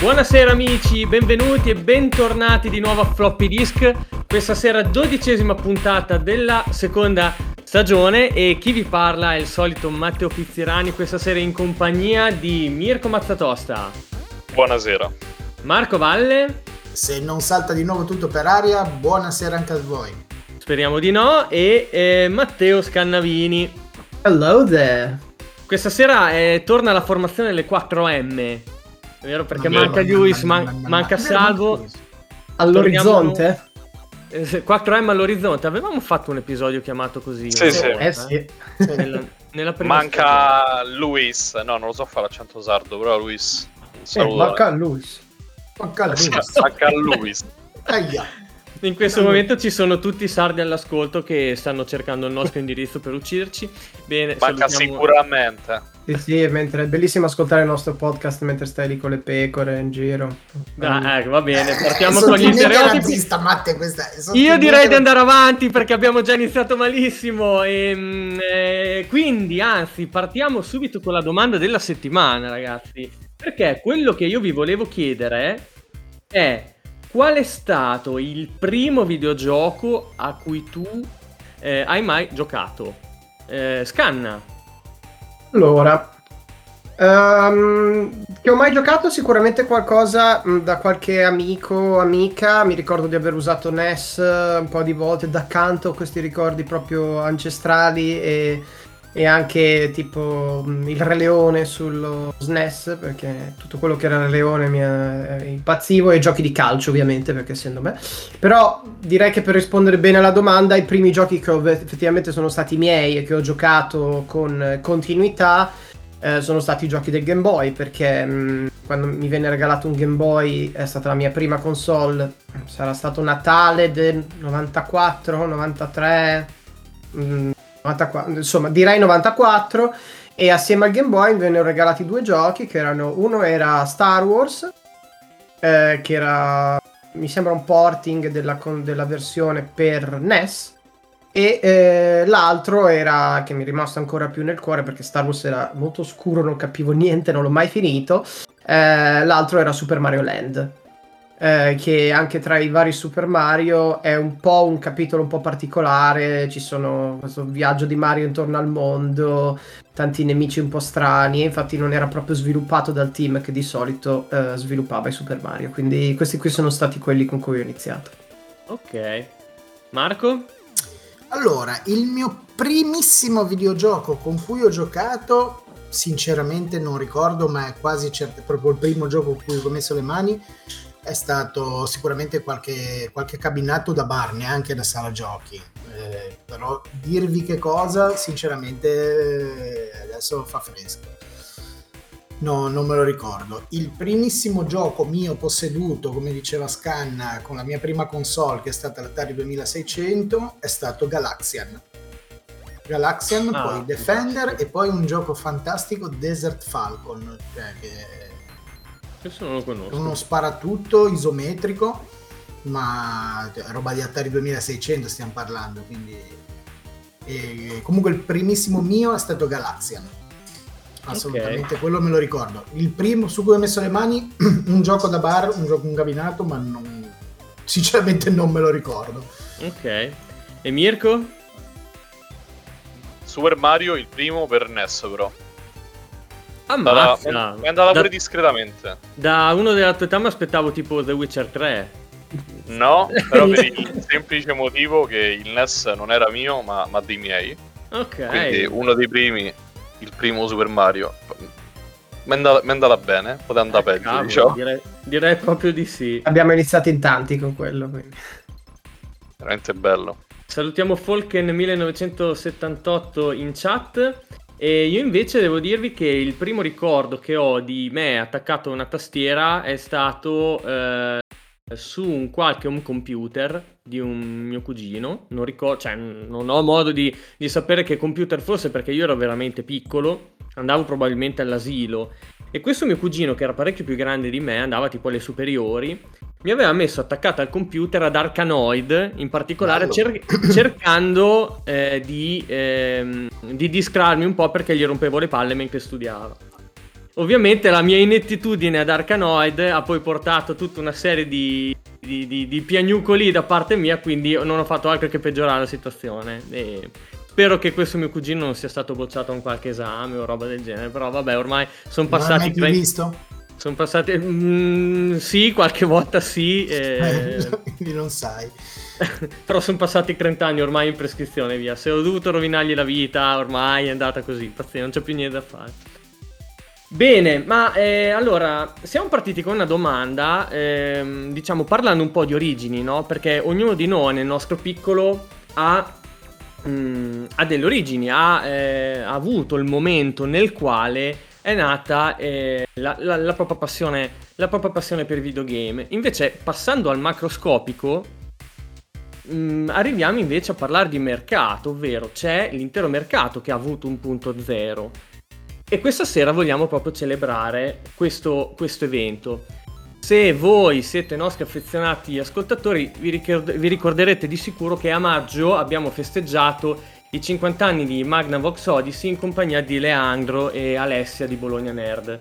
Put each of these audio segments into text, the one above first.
Buonasera amici, benvenuti e bentornati di nuovo a Floppy Disk. Questa sera dodicesima puntata della seconda stagione e chi vi parla è il solito Matteo Pizzirani, questa sera in compagnia di Mirko Mazzatosta, Buonasera. Marco Valle, Se non salta di nuovo tutto per aria, buonasera anche a voi. speriamo di no, e eh, Matteo Scannavini. Hello there. Questa sera eh, torna la formazione delle 4M, vero? Perché Ma- manca ma- Lewis, ma- man- ma- ma- manca ma- Salvo. All'orizzonte? Eh, 4M all'orizzonte, avevamo fatto un episodio chiamato così. Sì, sì. volta, Eh sì. Nella, nella prima Manca Luis. No, non lo so fare l'accento sardo, però Luis. Eh, manca Luis. Manca Sì, lui. manca Luis. Aia. stagione. In questo momento ci sono tutti i sardi all'ascolto che stanno cercando il nostro indirizzo per ucciderci. Bene, Manca salutiamo- sicuramente. Sì, sì, mentre è bellissimo ascoltare il nostro podcast mentre stai lì con le pecore in giro. Ah, ecco, va bene, partiamo con gli stereotipi. razzista, Matte, questa Io direi di razzista. andare avanti perché abbiamo già iniziato malissimo. E, eh, quindi, anzi, partiamo subito con la domanda della settimana, ragazzi. Perché quello che io vi volevo chiedere è qual è stato il primo videogioco a cui tu eh, hai mai giocato? Eh, scanna. Allora, ehm, che ho mai giocato sicuramente qualcosa mh, da qualche amico o amica. Mi ricordo di aver usato NES eh, un po' di volte da accanto, questi ricordi proprio ancestrali e, e anche tipo mh, il Re Leone sullo SNES, perché tutto quello che era Re Leone mi eh, impazzivo e giochi di calcio ovviamente, perché essendo me. Però direi che per rispondere bene alla domanda, i primi giochi che effettivamente sono stati miei e che ho giocato con eh, continuità eh, sono stati i giochi del Game Boy perché mh, quando mi venne regalato un Game Boy è stata la mia prima console, sarà stato Natale del 94, 93, mh, 94, insomma direi 94 e assieme al Game Boy vennero regalati due giochi che erano uno era Star Wars eh, che era mi sembra un porting della, della versione per NES e eh, l'altro era che mi è rimasto ancora più nel cuore perché Star Wars era molto scuro, non capivo niente, non l'ho mai finito. Eh, l'altro era Super Mario Land. Eh, che anche tra i vari Super Mario è un po' un capitolo un po' particolare. Ci sono questo viaggio di Mario intorno al mondo, tanti nemici un po' strani. Infatti, non era proprio sviluppato dal team che di solito eh, sviluppava i Super Mario. Quindi, questi qui sono stati quelli con cui ho iniziato. Ok. Marco? Allora, il mio primissimo videogioco con cui ho giocato, sinceramente non ricordo, ma è quasi certo, è proprio il primo gioco con cui ho messo le mani, è stato sicuramente qualche, qualche cabinato da bar, neanche da sala giochi. Eh, però dirvi che cosa, sinceramente, eh, adesso fa fresco. No, non me lo ricordo. Il primissimo gioco mio posseduto, come diceva Scanna, con la mia prima console, che è stata l'Atari 2600, è stato Galaxian. Galaxian, Ah, poi Defender e poi un gioco fantastico, Desert Falcon, cioè che Questo non lo è conosco. uno sparatutto isometrico, ma roba di Atari 2600 stiamo parlando, quindi... E comunque il primissimo mio è stato Galaxian. Assolutamente, quello me lo ricordo. Il primo su cui ho messo le mani, un gioco da bar, un gioco un gabinato, ma non, sinceramente non me lo ricordo. Ok. E Mirko? Super Mario, il primo per NES, però. Ammazza. Andata- È andata Da- pure discretamente. Da uno della tua età mi aspettavo tipo The Witcher 3. No, però per il semplice motivo che il NES non era mio, ma, ma dei miei. Ok. Quindi uno dei primi, il primo Super Mario. Mi è andata, bene, poteva andare Eh, peggio, cavolo, diciamo. direi, direi proprio di sì. Abbiamo iniziato in tanti con quello. Quindi. Veramente bello. Salutiamo Folken1978 in chat. E io invece devo dirvi che il primo ricordo che ho di me attaccato a una tastiera è stato eh, su un qualche home computer di un mio cugino. Non, ricordo, cioè, non ho modo di, di sapere che computer fosse perché io ero veramente piccolo. Andavo probabilmente all'asilo e questo mio cugino, che era parecchio più grande di me, andava tipo alle superiori, mi aveva messo attaccata al computer ad Arkanoid, in particolare cer- cercando eh, di, eh, di discrarmi un po' perché gli rompevo le palle mentre studiava. Ovviamente la mia inettitudine ad Arkanoid ha poi portato tutta una serie di, di, di, di piagnucoli da parte mia, quindi non ho fatto altro che peggiorare la situazione. E Spero che questo mio cugino non sia stato bocciato a qualche esame o roba del genere, però vabbè, ormai sono passati... Non l'hai visto? Sono passati... Mm, sì, qualche volta sì. Eh... Quindi non sai. però sono passati 30 anni ormai in prescrizione, via. Se ho dovuto rovinargli la vita, ormai è andata così, pazienza, non c'è più niente da fare. Bene, ma eh, allora siamo partiti con una domanda, eh, diciamo parlando un po' di origini, no? Perché ognuno di noi nel nostro piccolo ha mh, mm, ha delle origini, ha, eh, ha, avuto il momento nel quale è nata eh, la, la, la, propria passione, la propria passione per videogame. Invece, passando al macroscopico, mh, mm, arriviamo invece a parlare di mercato, ovvero c'è l'intero mercato che ha avuto un punto zero. E questa sera vogliamo proprio celebrare questo, questo evento. Se voi siete nostri affezionati ascoltatori, vi, ricord- vi ricorderete di sicuro che a maggio abbiamo festeggiato i 50 anni di Magnavox Odyssey in compagnia di Leandro e Alessia di Bologna Nerd.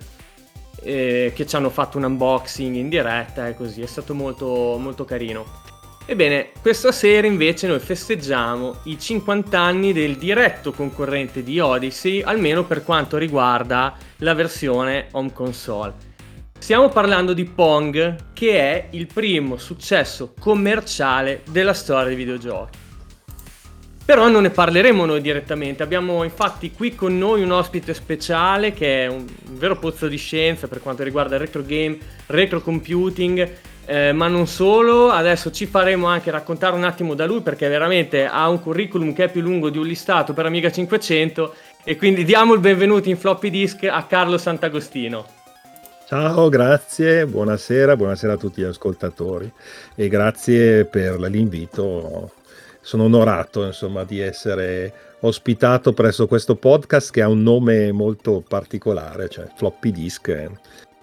Eh, che ci hanno fatto un unboxing in diretta e così, è stato molto, molto carino. Ebbene, questa sera invece noi festeggiamo i 50 anni del diretto concorrente di Odyssey, almeno per quanto riguarda la versione home console. Stiamo parlando di Pong, che è il primo successo commerciale della storia dei videogiochi. Però non ne parleremo noi direttamente, abbiamo infatti qui con noi un ospite speciale che è un vero pozzo di scienza per quanto riguarda il retro game, retro computing, eh, ma non solo, adesso ci faremo anche raccontare un attimo da lui perché veramente ha un curriculum che è più lungo di un listato per Amiga 500 e quindi diamo il benvenuto in floppy disk a Carlo Sant'Agostino. Ciao, grazie, buonasera, buonasera a tutti gli ascoltatori e grazie per l'invito. Sono onorato insomma di essere ospitato presso questo podcast che ha un nome molto particolare, cioè Floppy Disk.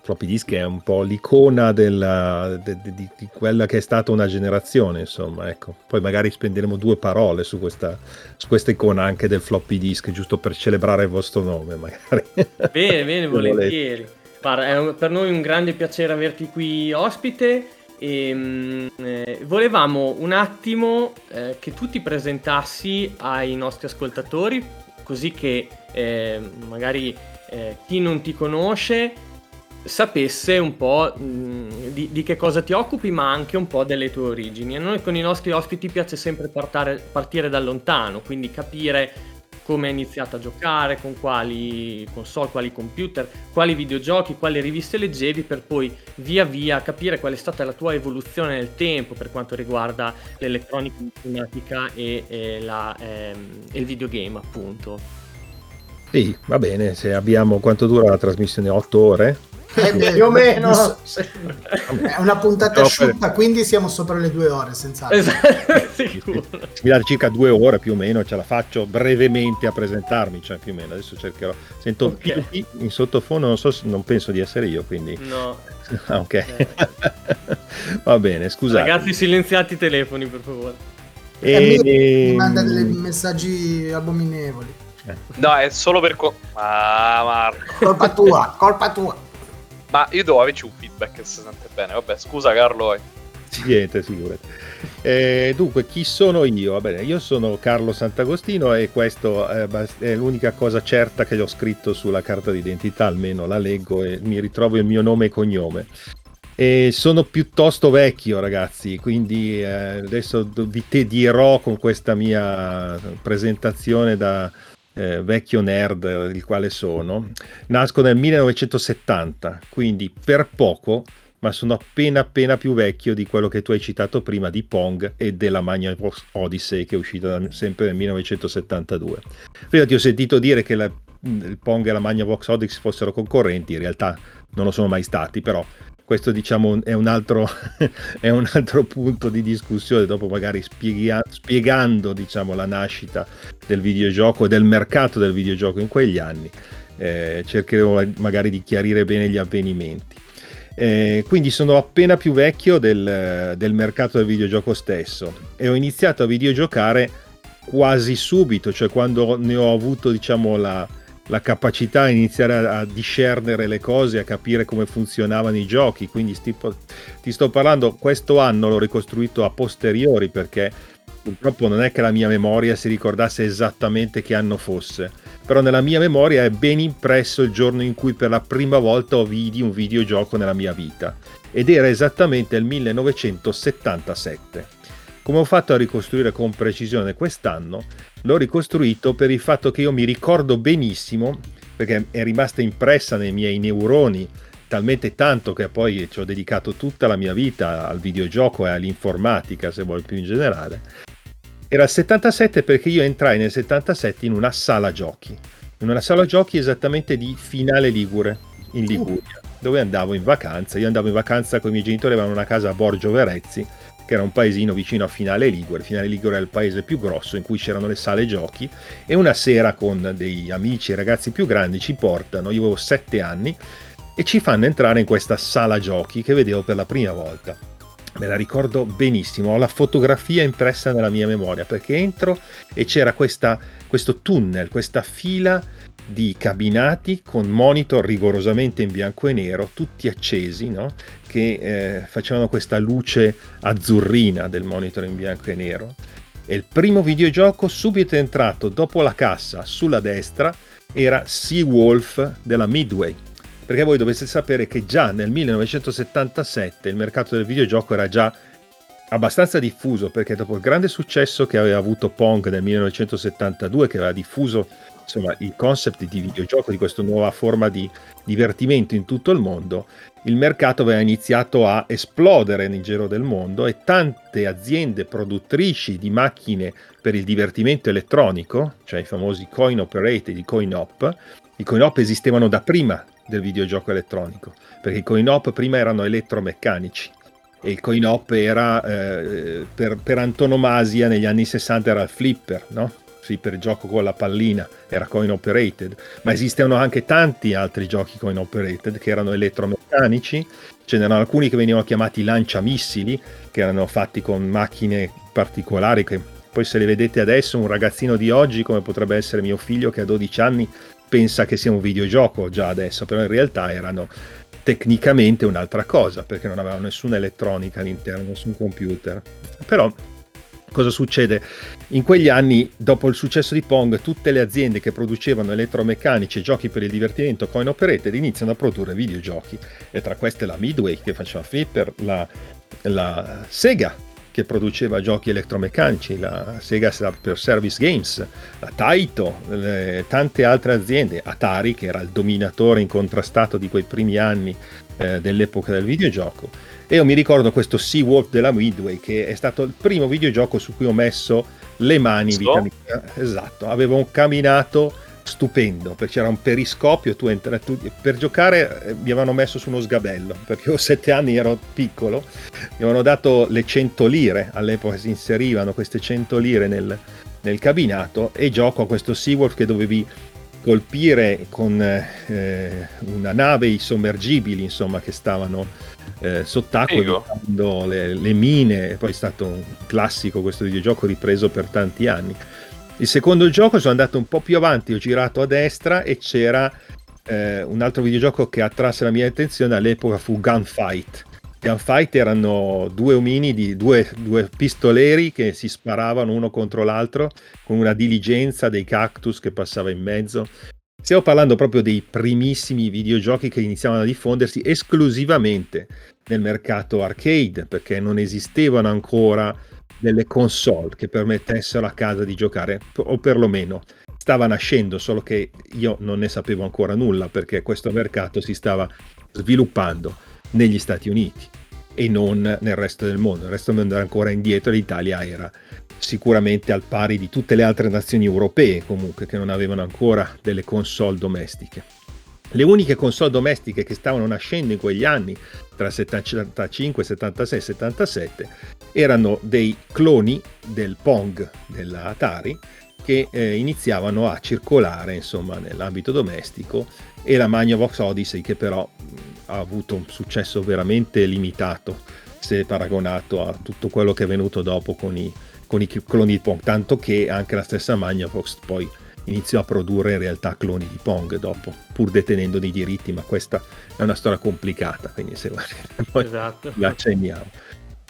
Floppy Disk è un po' l'icona della, de, de, di, di, quella che è stata una generazione, insomma, ecco. Poi magari spenderemo due parole su questa, su questa icona anche del floppy disk, giusto per celebrare il vostro nome, magari. Bene, bene, volentieri. Guarda, è per noi un grande piacere averti qui ospite e mh, eh, volevamo un attimo eh, che tu ti presentassi ai nostri ascoltatori così che eh, magari eh, chi non ti conosce sapesse un po' mh, di, di, che cosa ti occupi ma anche un po' delle tue origini. A noi con i nostri ospiti piace sempre partare, partire da lontano, quindi capire come hai iniziato a giocare, con quali console, quali computer, quali videogiochi, quali riviste leggevi per poi via via capire qual è stata la tua evoluzione nel tempo per quanto riguarda l'elettronica informatica e, e la, ehm, il videogame appunto. Sì, va bene, se abbiamo quanto dura la trasmissione? 8 ore? Eh, più o meno. è una puntata asciutta quindi siamo sopra le due ore senz'altro. Esatto, mi dà circa due ore più o meno ce la faccio brevemente a presentarmi cioè più o meno adesso cercherò. Sento okay. in sottofondo non so non penso di essere io quindi. No. Ah, ok. Eh. va bene scusate. Ragazzi silenziate i telefoni per favore. E... Eh, mi manda dei messaggi abominevoli. No, è solo per... Co- ah, Marco. Colpa tua, colpa tua. Ma io devo averci un feedback che si sente bene. Vabbè, scusa Carlo. Niente, figurati. Eh, dunque, chi sono io? Vabbè, io sono Carlo Sant'Agostino e questa eh, è l'unica cosa certa che ho scritto sulla carta d'identità, almeno la leggo e mi ritrovo il mio nome e cognome. E sono piuttosto vecchio, ragazzi, quindi eh, adesso vi dirò con questa mia presentazione da, eh, vecchio nerd il quale sono, nasco nel 1970, quindi per poco ma sono appena appena più vecchio di quello che tu hai citato prima di Pong e della Magnavox Odyssey che è uscita sempre nel 1972. Prima ti ho sentito dire che la, il Pong e la Magnavox Odyssey fossero concorrenti, in realtà non lo sono mai stati, però questo diciamo è un altro, è un altro punto di discussione, dopo magari spiega, spiegando diciamo, la nascita del videogioco e del mercato del videogioco in quegli anni, eh, cercheremo magari di chiarire bene gli avvenimenti. Eh, quindi sono appena più vecchio del, del, mercato del videogioco stesso e ho iniziato a videogiocare quasi subito, cioè quando ne ho avuto diciamo la, la capacità di iniziare a, discernere le cose, a capire come funzionavano i giochi. Quindi sti, ti sto parlando, questo anno l'ho ricostruito a posteriori perché purtroppo non è che la mia memoria si ricordasse esattamente che anno fosse, però nella mia memoria è ben impresso il giorno in cui per la prima volta ho vidi un videogioco nella mia vita ed era esattamente il 1977. Come ho fatto a ricostruire con precisione quest'anno, l'ho ricostruito per il fatto che io mi ricordo benissimo, perché è rimasta impressa nei miei neuroni talmente tanto che poi ci ho dedicato tutta la mia vita al videogioco e all'informatica, se vuoi più in generale. Era il 77 perché io entrai nel 77 in una sala giochi, in una sala giochi esattamente di Finale Ligure, in Liguria, dove andavo in vacanza. Io andavo in vacanza con i miei genitori, avevano una casa a Borgio Verezzi che era un paesino vicino a Finale Ligure. Finale Ligure è il paese più grosso in cui c'erano le sale giochi e una sera con dei amici e ragazzi più grandi ci portano, io avevo sette anni, e ci fanno entrare in questa sala giochi che vedevo per la prima volta. Me la ricordo benissimo, ho la fotografia impressa nella mia memoria perché entro e c'era questa, questo tunnel, questa fila di cabinati con monitor rigorosamente in bianco e nero, tutti accesi, no? che eh, facevano questa luce azzurrina del monitor in bianco e nero. E il primo videogioco subito entrato dopo la cassa sulla destra era Seawolf della Midway. Perché voi dovete sapere che già nel 1977 il mercato del videogioco era già abbastanza diffuso perché dopo il grande successo che aveva avuto Pong nel 1972 che aveva diffuso insomma, il concept di videogioco, di questa nuova forma di divertimento in tutto il mondo, il mercato aveva iniziato a esplodere nel giro del mondo e tante aziende produttrici di macchine per il divertimento elettronico, cioè i famosi coin operated, i coin op, i coin op esistevano da prima del videogioco elettronico, perché i coin op prima erano elettromeccanici e il coin op era eh, per, per antonomasia negli anni 60 era il flipper, no? Sì, per gioco con la pallina, era coin operated, ma esistevano anche tanti altri giochi coin operated che erano elettromeccanici, ce n'erano alcuni che venivano chiamati lanciamissili, che erano fatti con macchine particolari che poi se le vedete adesso un ragazzino di oggi come potrebbe essere mio figlio che ha 12 anni pensa che sia un videogioco già adesso, però in realtà erano tecnicamente un'altra cosa perché non avevano nessuna elettronica all'interno, nessun computer. Però cosa succede? In quegli anni, dopo il successo di Pong, tutte le aziende che producevano elettromeccanici e giochi per il divertimento coin operated iniziano a produrre videogiochi. E tra queste la Midway che faceva Flipper, la, la Sega che produceva giochi elettromeccanici, la Sega per Service Games, la Taito, le, tante altre aziende, Atari che era il dominatore incontrastato di quei primi anni eh, dell'epoca del videogioco e io mi ricordo questo Sea Wolf della Midway, che è stato il primo videogioco su cui ho messo le mani. So. Esatto, avevo camminato stupendo perché c'era un periscopio tu entra, tu, per giocare eh, mi avevano messo su uno sgabello perché io sette anni ero piccolo mi avevano dato le 100 lire all'epoca si inserivano queste 100 lire nel, nel cabinato e gioco a questo Seawolf che dovevi colpire con eh, una nave i sommergibili insomma che stavano eh, sott'acqua le, le, mine poi è stato un classico questo videogioco ripreso per tanti anni il secondo gioco sono andato un po' più avanti ho girato a destra e c'era eh, un altro videogioco che attrasse la mia attenzione all'epoca fu Gunfight Gunfight erano due ominidi, due, due pistoleri che si sparavano uno contro l'altro con una diligenza dei cactus che passava in mezzo. Stiamo parlando proprio dei primissimi videogiochi che iniziavano a diffondersi esclusivamente nel mercato arcade, perché non esistevano ancora delle console che permettessero a casa di giocare, o perlomeno stava nascendo, solo che io non ne sapevo ancora nulla perché questo mercato si stava sviluppando negli Stati Uniti e non nel resto del mondo. Il resto del mondo era ancora indietro, l'Italia era sicuramente al pari di tutte le altre nazioni europee comunque che non avevano ancora delle console domestiche. Le uniche console domestiche che stavano nascendo in quegli anni, tra 75, 76 e 77, erano dei cloni del Pong della Atari che eh, iniziavano a circolare insomma nell'ambito domestico e la Magnavox Odyssey che però mh, ha avuto un successo veramente limitato se paragonato a tutto quello che è venuto dopo con i, con i cloni di Pong, tanto che anche la stessa Magnavox poi iniziò a produrre in realtà cloni di Pong dopo, pur detenendo dei diritti, ma questa è una storia complicata, quindi se poi esatto. la accenniamo.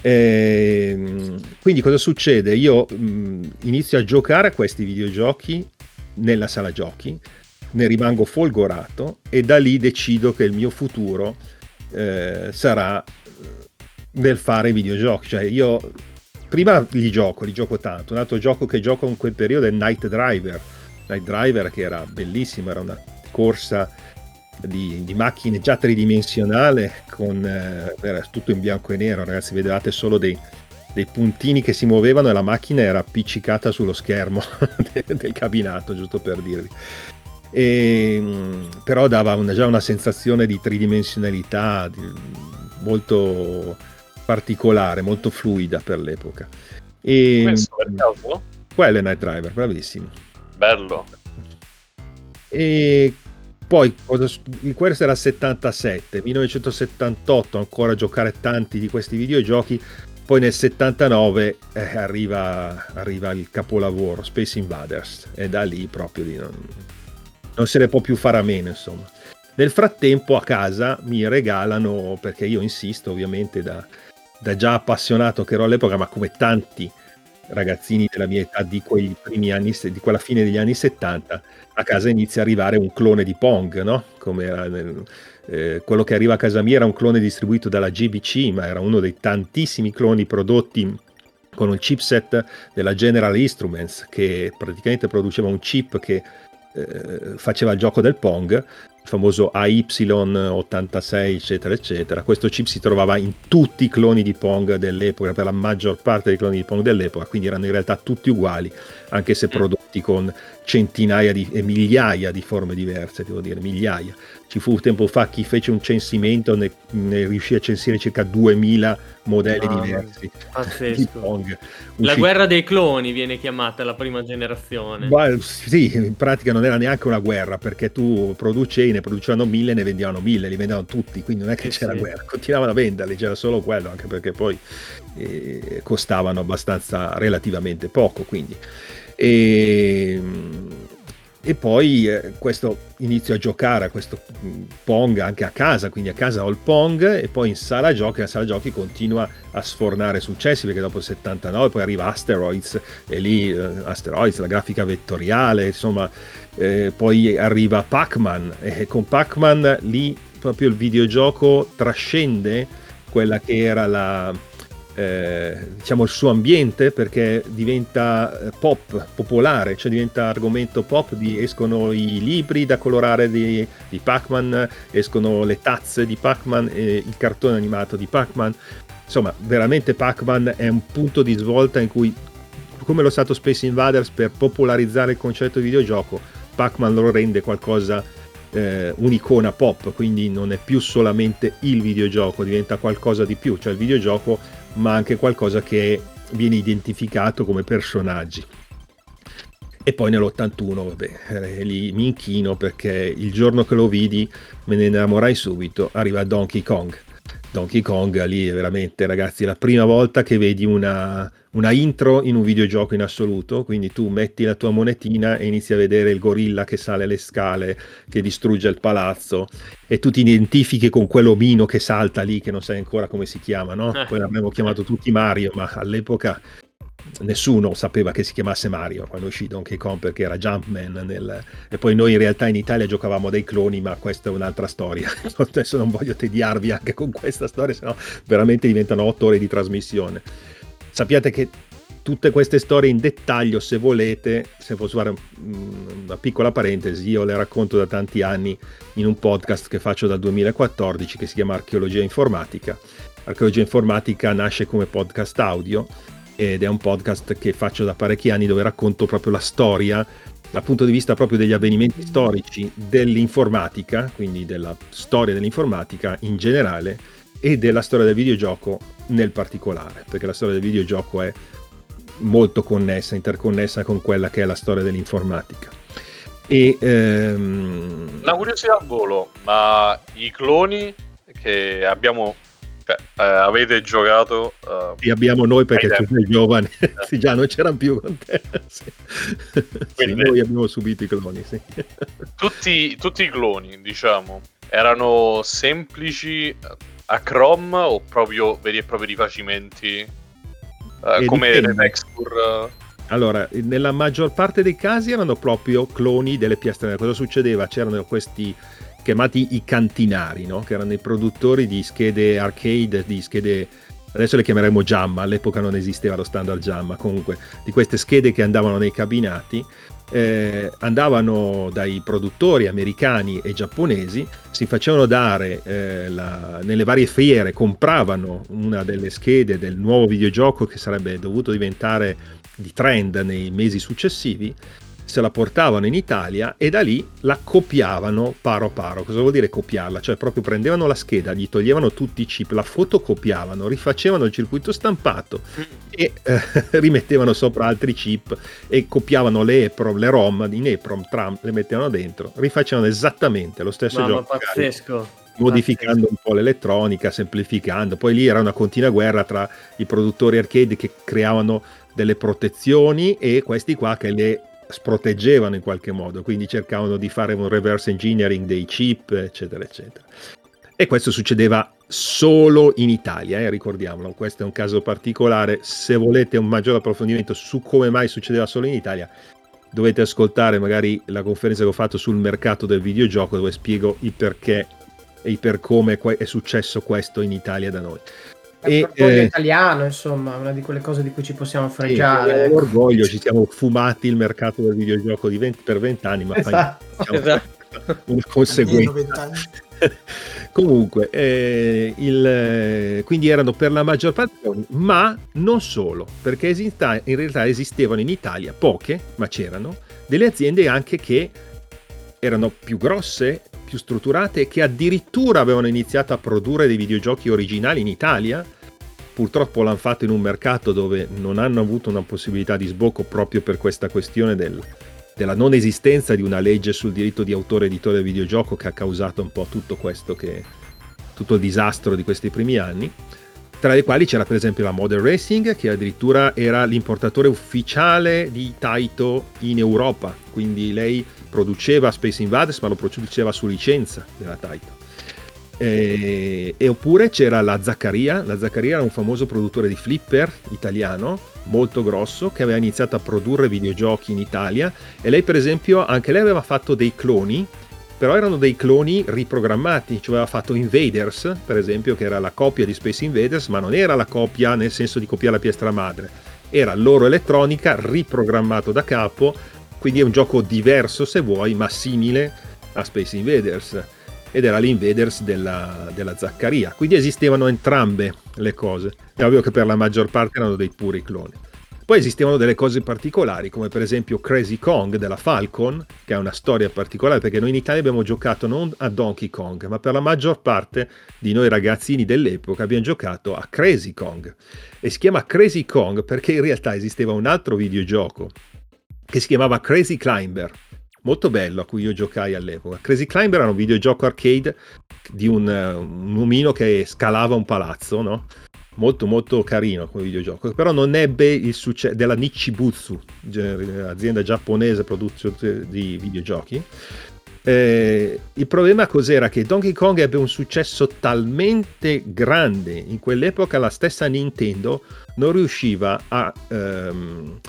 E, ehm, quindi cosa succede? Io mh, inizio a giocare a questi videogiochi nella sala giochi, ne rimango folgorato e da lì decido che il mio futuro eh, sarà nel fare videogiochi. Cioè io prima li gioco, li gioco tanto. Un altro gioco che gioco in quel periodo è Night Driver Night Driver che era bellissima, era una corsa di, di macchine già tridimensionale con eh, era tutto in bianco e nero, ragazzi, vedevate solo dei, dei puntini che si muovevano e la macchina era appiccicata sullo schermo del cabinato, giusto per dirvi. E, mm, però dava una, già una sensazione di tridimensionalità di, molto particolare, molto fluida per l'epoca. E, Questo per caso? Quello è Night Driver, bravissimo bello. E poi questo era 77, 1978 ancora giocare tanti di questi videogiochi, poi nel 79 eh, arriva, arriva, il capolavoro Space Invaders e da lì proprio di non, non se ne può più fare a meno insomma. Nel frattempo a casa mi regalano, perché io insisto ovviamente da, da già appassionato che ero all'epoca, ma come tanti ragazzini della mia età di anni, di quella fine degli anni 70, a casa inizia a arrivare un clone di Pong, no? Nel, eh, quello che arriva a casa mia era un clone distribuito dalla GBC, ma era uno dei tantissimi cloni prodotti con un chipset della General Instruments che praticamente produceva un chip che eh, faceva il gioco del Pong il famoso AY86 eccetera eccetera. Questo chip si trovava in tutti i cloni di Pong dell'epoca per la maggior parte dei cloni di Pong dell'epoca quindi erano in realtà tutti uguali anche se mm. prodotti con centinaia di, e migliaia di forme diverse devo dire migliaia ci fu tempo fa chi fece un censimento ne, ne riuscì a censire circa 2000 modelli no, diversi di Pong. La guerra dei cloni viene chiamata la prima generazione. Beh, sì, in pratica non era neanche una guerra perché tu producevi, ne producevano mille, ne vendevano mille, li vendevano tutti, quindi non è che eh c'era sì. guerra, continuavano a venderli, c'era solo quello, anche perché poi eh, costavano abbastanza relativamente poco. Quindi. E, e poi eh, questo inizio a giocare a questo mm, Pong anche a casa, quindi a casa ho il Pong e poi in sala giochi, la sala giochi continua a sfornare successi perché dopo il 79 poi arriva Asteroids e lì eh, Asteroids, la grafica vettoriale, insomma, eh, poi arriva Pac-Man e con Pac-Man lì proprio il videogioco trascende quella che era la eh, diciamo il suo ambiente perché diventa eh, pop, popolare, cioè diventa argomento pop, di, escono i libri da colorare di, di Pac-Man, escono le tazze di Pac-Man, il cartone animato di Pac-Man, insomma veramente Pac-Man è un punto di svolta in cui come lo stato Space Invaders per popolarizzare il concetto di videogioco, Pac-Man lo rende qualcosa eh, un'icona pop, quindi non è più solamente il videogioco, diventa qualcosa di più, cioè il videogioco ma anche qualcosa che viene identificato come personaggi. E poi nell'81, vabbè, eh, lì mi inchino perché il giorno che lo vidi me ne innamorai subito, arriva Donkey Kong. Donkey Kong lì è veramente, ragazzi, la prima volta che vedi una, una intro in un videogioco in assoluto, quindi tu metti la tua monetina e inizi a vedere il gorilla che sale le scale, che distrugge il palazzo e tu ti identifichi con quell'omino che salta lì, che non sai ancora come si chiama, no? Eh. Poi l'abbiamo chiamato tutti Mario, ma all'epoca nessuno sapeva che si chiamasse Mario quando uscì Donkey Kong perché era Jumpman nel... e poi noi in realtà in Italia giocavamo dei cloni ma questa è un'altra storia adesso non voglio tediarvi anche con questa storia sennò veramente diventano otto ore di trasmissione sappiate che tutte queste storie in dettaglio, se volete, se posso fare una piccola parentesi, io le racconto da tanti anni in un podcast che faccio dal 2014 che si chiama Archeologia Informatica. Archeologia Informatica nasce come podcast audio ed è un podcast che faccio da parecchi anni dove racconto proprio la storia dal punto di vista proprio degli avvenimenti storici dell'informatica, quindi della storia dell'informatica in generale e della storia del videogioco nel particolare, perché la storia del videogioco è molto connessa, interconnessa con quella che è la storia dell'informatica. E, ehm... Una curiosità al volo, ma i cloni che abbiamo cioè, eh, avete giocato uh, sì, abbiamo noi perché tu sei giovane sì, già non c'erano più con te sì. Quindi, sì, noi abbiamo subito i cloni sì. tutti, tutti, i cloni diciamo erano semplici a Chrome o proprio veri e propri rifacimenti uh, come le texture allora, nella maggior parte dei casi erano proprio cloni delle piastre. Cosa succedeva? C'erano questi chiamati i cantinari, no? che erano i produttori di schede arcade, di schede adesso le chiameremo Jamma, all'epoca non esisteva lo standard Jamma, comunque di queste schede che andavano nei cabinati, eh, andavano dai produttori americani e giapponesi, si facevano dare eh, la, nelle varie fiere, compravano una delle schede del nuovo videogioco che sarebbe dovuto diventare di trend nei mesi successivi se la portavano in Italia e da lì la copiavano paro paro. Cosa vuol dire copiarla? Cioè proprio prendevano la scheda, gli toglievano tutti i chip, la fotocopiavano, rifacevano il circuito stampato e eh, rimettevano sopra altri chip e copiavano le EPROM, le ROM in EPROM, tram, le mettevano dentro, rifacevano esattamente lo stesso Mamma, gioco. pazzesco modificando un po' l'elettronica, semplificando. Poi lì era una continua guerra tra i produttori arcade che creavano delle protezioni e questi qua che le sproteggevano in qualche modo, quindi cercavano di fare un reverse engineering dei chip, eccetera, eccetera. E questo succedeva solo in Italia, eh, ricordiamolo, questo è un caso particolare, se volete un maggior approfondimento su come mai succedeva solo in Italia, dovete ascoltare magari la conferenza che ho fatto sul mercato del videogioco dove spiego il perché e il per come è successo questo in Italia da noi. E, eh, italiano, insomma, una di quelle cose di cui ci possiamo fregiare. Sì, orgoglio, ci siamo fumati il mercato del videogioco 20, per vent'anni, ma esatto. Fai, diciamo, esatto. una conseguenza. Comunque, eh, il, quindi erano per la maggior parte, ma non solo, perché esista, in realtà esistevano in Italia poche, ma c'erano, delle aziende anche che erano più grosse, più strutturate, che addirittura avevano iniziato a produrre dei videogiochi originali in Italia. Purtroppo l'hanno fatto in un mercato dove non hanno avuto una possibilità di sbocco proprio per questa questione del, della non esistenza di una legge sul diritto di autore editore del videogioco che ha causato un po' tutto questo che tutto il disastro di questi primi anni tra le quali c'era per esempio la Model Racing che addirittura era l'importatore ufficiale di Taito in Europa quindi lei produceva Space Invaders ma lo produceva su licenza della Taito. E, e, oppure c'era la Zaccaria, la Zaccaria era un famoso produttore di flipper italiano, molto grosso, che aveva iniziato a produrre videogiochi in Italia. E lei per esempio, anche lei aveva fatto dei cloni, però erano dei cloni riprogrammati, cioè aveva fatto Invaders, per esempio, che era la copia di Space Invaders, ma non era la copia nel senso di copiare la piastra madre, era loro elettronica riprogrammato da capo quindi è un gioco diverso se vuoi, ma simile a Space Invaders. Ed era l'Invaders della, della Zaccaria. Quindi esistevano entrambe le cose. È ovvio che per la maggior parte erano dei puri cloni. Poi esistevano delle cose particolari, come per esempio Crazy Kong della Falcon, che ha una storia particolare perché noi in Italia abbiamo giocato non a Donkey Kong, ma per la maggior parte di noi ragazzini dell'epoca abbiamo giocato a Crazy Kong. E si chiama Crazy Kong perché in realtà esisteva un altro videogioco che si chiamava Crazy Climber, molto bello a cui io giocai all'epoca. Crazy Climber era un videogioco arcade di un, un omino che scalava un palazzo, no? Molto molto carino come videogioco, però non ebbe il successo della Nichibutsu, azienda giapponese produzione di videogiochi. Eh, il problema cos'era? Che Donkey Kong ebbe un successo talmente grande in quell'epoca la stessa Nintendo non riusciva a ehm,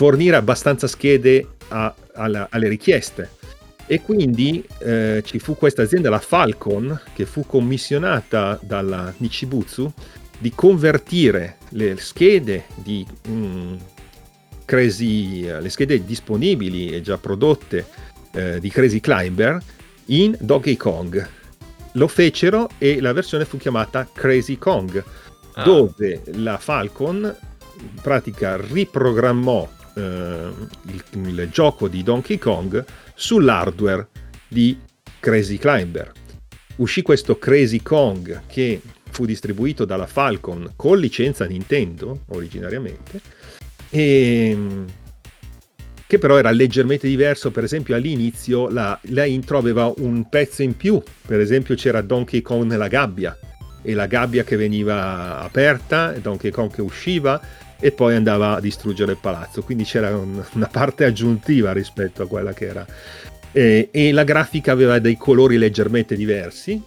fornire abbastanza schede a, alla, alle richieste. E quindi eh, ci fu questa azienda, la Falcon, che fu commissionata dalla Nichibutsu di convertire le schede di mm, Crazy, le schede disponibili e già prodotte eh, di Crazy Climber in Donkey Kong. Lo fecero e la versione fu chiamata Crazy Kong, ah. dove la Falcon in pratica riprogrammò eh, il, il gioco di Donkey Kong sull'hardware di Crazy Climber. Uscì questo Crazy Kong che fu distribuito dalla Falcon con licenza Nintendo originariamente e che però era leggermente diverso, per esempio all'inizio la, la intro aveva un pezzo in più, per esempio c'era Donkey Kong nella gabbia e la gabbia che veniva aperta, Donkey Kong che usciva e poi andava a distruggere il palazzo, quindi c'era un, una parte aggiuntiva rispetto a quella che era. E, e la grafica aveva dei colori leggermente diversi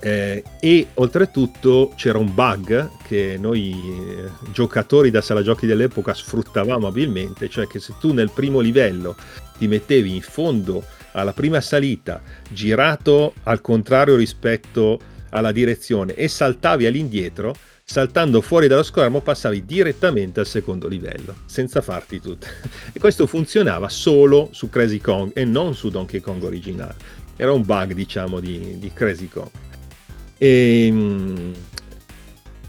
eh, e oltretutto c'era un bug che noi eh, giocatori da sala giochi dell'epoca sfruttavamo abilmente, cioè che se tu nel primo livello ti mettevi in fondo alla prima salita, girato al contrario rispetto alla direzione e saltavi all'indietro, saltando fuori dallo schermo passavi direttamente al secondo livello, senza farti tutto. E questo funzionava solo su Crazy Kong e non su Donkey Kong originale. Era un bug, diciamo, di, di Crazy Kong. E, ehm,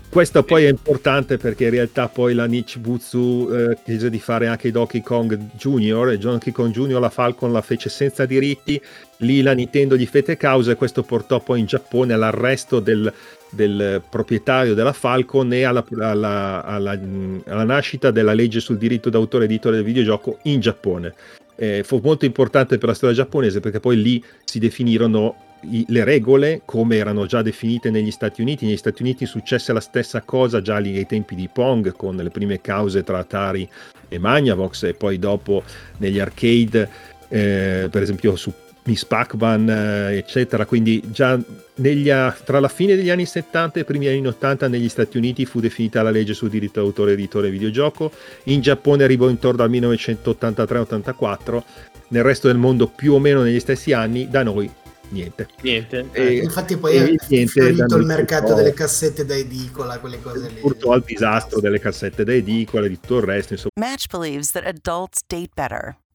questo poi è importante perché in realtà poi la Nichibutsu eh, chiese di fare anche Donkey Kong Junior e Donkey Kong Junior la Falcon la fece senza diritti, lì la Nintendo gli fece causa e questo portò poi in Giappone all'arresto del, del proprietario della Falcon e alla, alla, alla, alla, nascita della legge sul diritto d'autore editore del videogioco in Giappone. Eh, fu molto importante per la storia giapponese perché poi lì si definirono i, le regole come erano già definite negli Stati Uniti. Negli Stati Uniti successe la stessa cosa già lì ai tempi di Pong con le prime cause tra Atari e Magnavox e poi dopo negli arcade, eh, per esempio su Miss Pac-Man, eh, eccetera. Quindi già negli, tra la fine degli anni 70 e i primi anni 80 negli Stati Uniti fu definita la legge sul diritto d'autore editore videogioco, in Giappone arrivò intorno al 1983-84, nel resto del mondo più o meno negli stessi anni, da noi niente. Niente. E, Infatti poi è finito il mercato delle cassette da edicola, quelle cose lì. Purtroppo al disastro delle cassette da edicola e di tutto il resto. Insomma. Match believes that adults date better.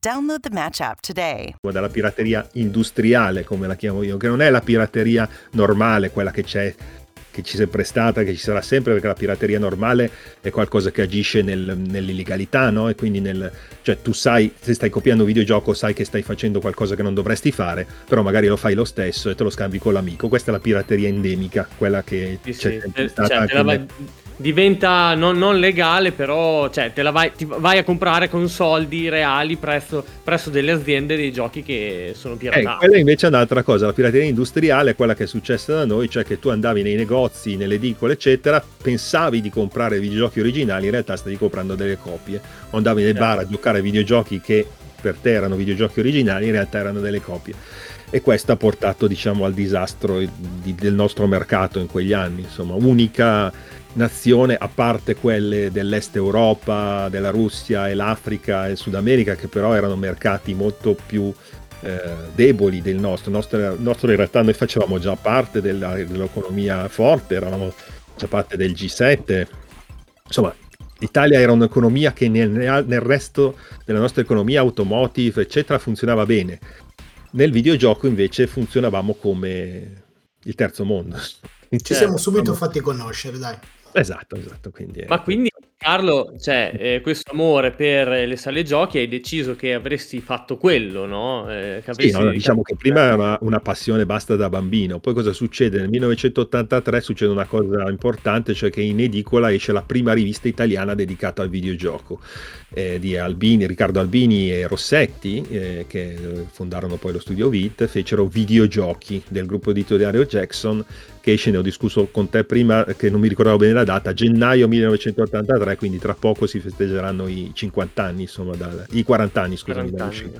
Download the Match app today. Dalla pirateria industriale, come la chiamo io, che non è la pirateria normale, quella che c'è che ci è prestata, che ci sarà sempre, perché la pirateria normale è qualcosa che agisce nel, nell'illegalità, no? E quindi nel, cioè tu sai, se stai copiando un videogioco, sai che stai facendo qualcosa che non dovresti fare, però magari lo fai lo stesso e te lo scambi con l'amico. Questa è la pirateria endemica, quella che sì, c'è sì. stata. Cioè, te vai, diventa non, non, legale, però cioè, te la vai, vai a comprare con soldi reali presso, presso delle aziende dei giochi che sono piratati. Eh, quella invece è un'altra cosa, la pirateria industriale è quella che è successa da noi, cioè che tu andavi nei negozi, nelle edicole, eccetera, pensavi di comprare videogiochi originali, in realtà stavi comprando delle copie. O andavi nel bar a giocare a videogiochi che per te erano videogiochi originali, in realtà erano delle copie e questo ha portato diciamo al disastro di, del nostro mercato in quegli anni insomma unica nazione, a parte quelle dell'est Europa, della Russia e l'Africa e il Sud America, che però erano mercati molto più eh, deboli del nostro. Il nostro, nostro. in realtà noi facevamo già parte della, dell'economia forte, eravamo già parte del G7. Insomma, l'Italia era un'economia che nel, nel resto della nostra economia, automotive, eccetera, funzionava bene. Nel videogioco invece funzionavamo come il terzo mondo. Ci siamo subito fatti conoscere, dai. Esatto, esatto. Quindi Ma quindi Carlo, cioè, eh, questo amore per le sale giochi, hai deciso che avresti fatto quello, no? Eh, che Sì, no, avresti... diciamo che prima era una, passione basta da bambino, poi cosa succede? Nel 1983 succede una cosa importante, cioè che in edicola esce la prima rivista italiana dedicata al videogioco eh, di Albini, Riccardo Albini e Rossetti, eh, che fondarono poi lo studio VIT, fecero videogiochi del gruppo editoriale Jackson che esce, ne ho discusso con te prima, che non mi ricordavo bene la data, gennaio 1983, quindi tra poco si festeggeranno i 50 anni, insomma, da, i 40 anni, scusami, 40 anni.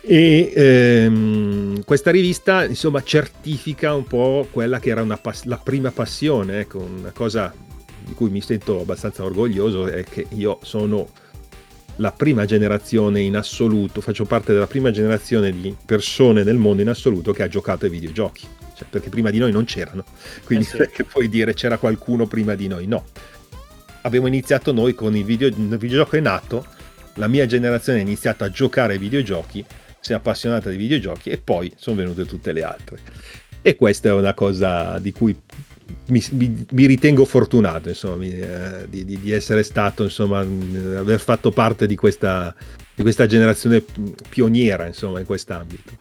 E ehm, questa rivista, insomma, certifica un po' quella che era una pas- la prima passione, ecco, una cosa di cui mi sento abbastanza orgoglioso è che io sono la prima generazione in assoluto, faccio parte della prima generazione di persone nel mondo in assoluto che ha giocato ai videogiochi cioè, perché prima di noi non c'erano, quindi Eh sì. non è che puoi dire c'era qualcuno prima di noi, no. Abbiamo iniziato noi con il, video, il videogioco è nato, la mia generazione ha iniziato a giocare ai videogiochi, si è appassionata di videogiochi e poi sono venute tutte le altre. E questa è una cosa di cui mi, mi- mi ritengo fortunato, insomma, mi- eh, di, di- di essere stato, insomma, mh, aver fatto parte di questa, di questa generazione pioniera, insomma, in quest'ambito.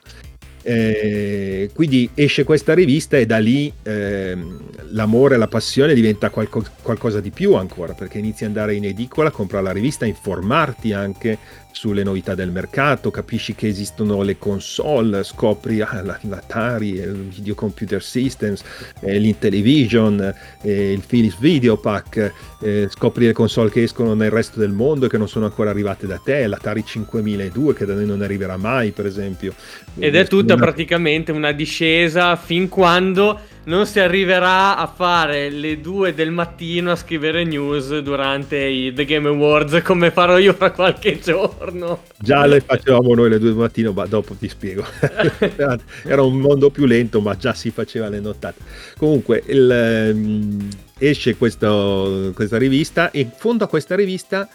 Eh, quindi esce questa rivista e da lì ehm, l'amore, la passione diventa qualco- qualcosa di più ancora perché inizi ad andare in edicola, comprare la rivista, informarti anche sulle novità del mercato, capisci che esistono le console, scopri ah, la- l'Atari, il Video Computer Systems, eh, l'Intellivision, eh, il Philips Videopack, eh, scopri le console che escono nel resto del mondo e che non sono ancora arrivate da te, l'Atari 5002 che da noi non arriverà mai per esempio. Ed è tutta Una- praticamente una discesa fin quando non si arriverà a fare le due del mattino a scrivere news durante i The Game Awards come farò io fra qualche giorno. Già le facevamo noi le due del mattino, ma dopo ti spiego. Era un mondo più lento, ma già si faceva le nottate. Comunque, il, ehm, esce questo- questa rivista e in fondo a questa rivista,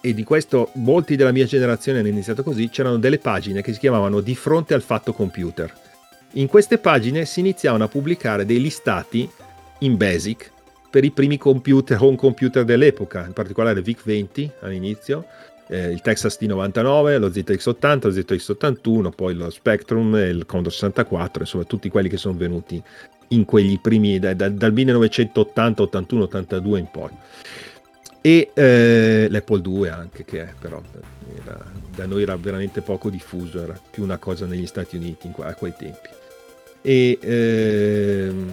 e di questo molti della mia generazione hanno iniziato così, c'erano delle pagine che si chiamavano Di fronte al fatto computer. In queste pagine si iniziavano a pubblicare dei listati in BASIC per i primi computer, home computer dell'epoca, in particolare VIC-20 all'inizio, eh, il Texas T99, lo ZX80, lo ZX81, poi lo Spectrum il Commodore 64, insomma tutti quelli che sono venuti in quegli primi, da- da- dal 1980, 81, 82 in poi. E eh, l'Apple 2 anche, che è, però era- da noi era veramente poco diffuso, era più una cosa negli Stati Uniti in a quei tempi. E ehm,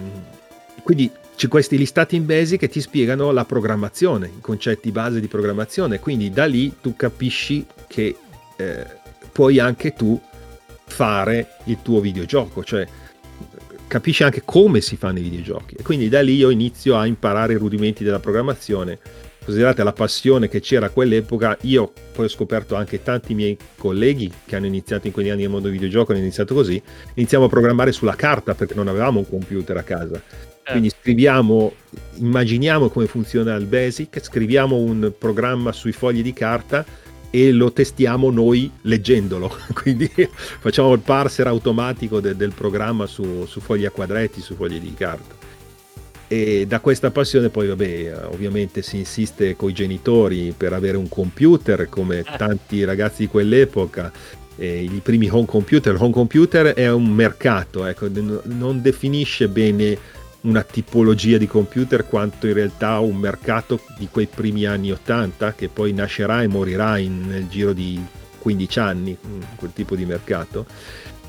quindi c'è questi listati in Basic che ti spiegano la programmazione, i concetti base di programmazione, quindi da lì tu capisci che eh, puoi anche tu fare il tuo videogioco, cioè capisci anche come si fanno i videogiochi e quindi da lì io inizio a imparare i rudimenti della programmazione. Considerate la passione che c'era a quell'epoca, io poi ho scoperto anche tanti miei colleghi che hanno iniziato in quegli anni nel mondo videogioco, hanno iniziato così, iniziamo a programmare sulla carta perché non avevamo un computer a casa. Quindi scriviamo, immaginiamo come funziona il Basic, scriviamo un programma sui fogli di carta e lo testiamo noi leggendolo. Quindi facciamo il parser automatico de- del programma su, su fogli a quadretti, su fogli di carta. E da questa passione poi, vabbè, ovviamente si insiste con i genitori per avere un computer, come tanti ragazzi di quell'epoca. E I primi home computer, il home computer è un mercato, ecco, non definisce bene una tipologia di computer quanto in realtà un mercato di quei primi anni 80 che poi nascerà e morirà in- nel giro di 15 anni, mm, quel tipo di mercato,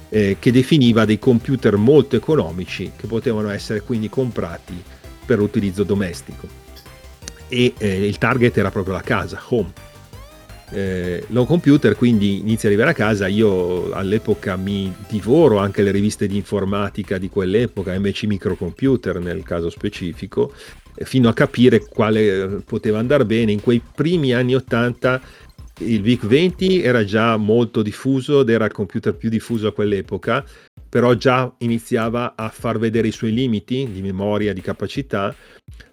eh, che definiva dei computer molto economici che potevano essere quindi comprati per utilizzo domestico. E eh, il target era proprio la casa, home. Eh, l'home computer quindi inizia ad arrivare a casa io all'epoca mi divoro anche le riviste di informatica di quell'epoca MC Microcomputer nel caso specifico eh, fino a capire quale eh, poteva andare bene in quei primi anni 80 il VIC-20 era già molto diffuso ed era il computer più diffuso a quell'epoca però già iniziava a far vedere i suoi limiti di memoria, di capacità.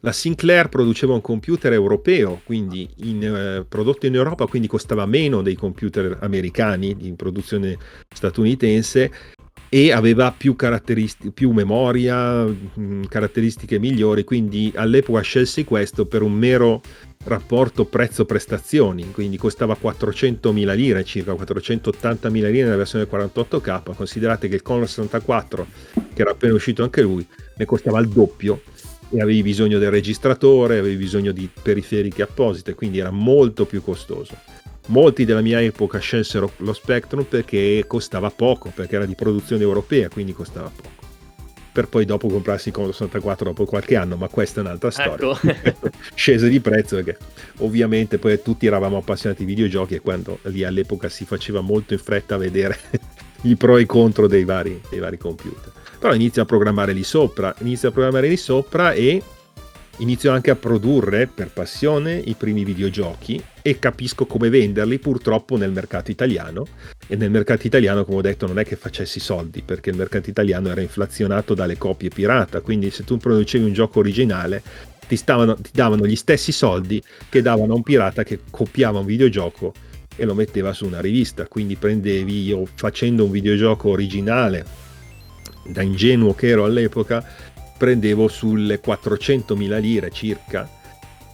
La Sinclair produceva un computer europeo, quindi in, eh, prodotto in Europa, quindi costava meno dei computer americani in produzione statunitense e aveva più, più memoria, mh, caratteristiche migliori, quindi all'epoca scelsi questo per un mero rapporto prezzo-prestazioni, quindi costava 400.000 lire, circa 480.000 lire nella versione 48K, considerate che il Commodore 64, che era appena uscito anche lui, ne costava il doppio e avevi bisogno del registratore, avevi bisogno di periferiche apposite, quindi era molto più costoso. Molti della mia epoca scelsero lo Spectrum perché costava poco, perché era di produzione europea, quindi costava poco. Per poi dopo comprarsi il Commodore 64 dopo qualche anno, ma questa è un'altra storia. Ecco. Scese di prezzo perché ovviamente poi tutti eravamo appassionati di videogiochi e quando lì all'epoca si faceva molto in fretta a vedere i pro e i contro dei vari, dei vari computer. Però inizio a programmare lì sopra, inizio a programmare lì sopra e inizio anche a produrre per passione i primi videogiochi e capisco come venderli purtroppo nel mercato italiano. E nel mercato italiano come ho detto non è che facessi soldi perché il mercato italiano era inflazionato dalle copie pirata. Quindi se tu producevi un gioco originale ti, stavano, ti davano gli stessi soldi che davano a un pirata che copiava un videogioco e lo metteva su una rivista. Quindi prendevi io facendo un videogioco originale da ingenuo che ero all'epoca prendevo sulle 400.000 lire circa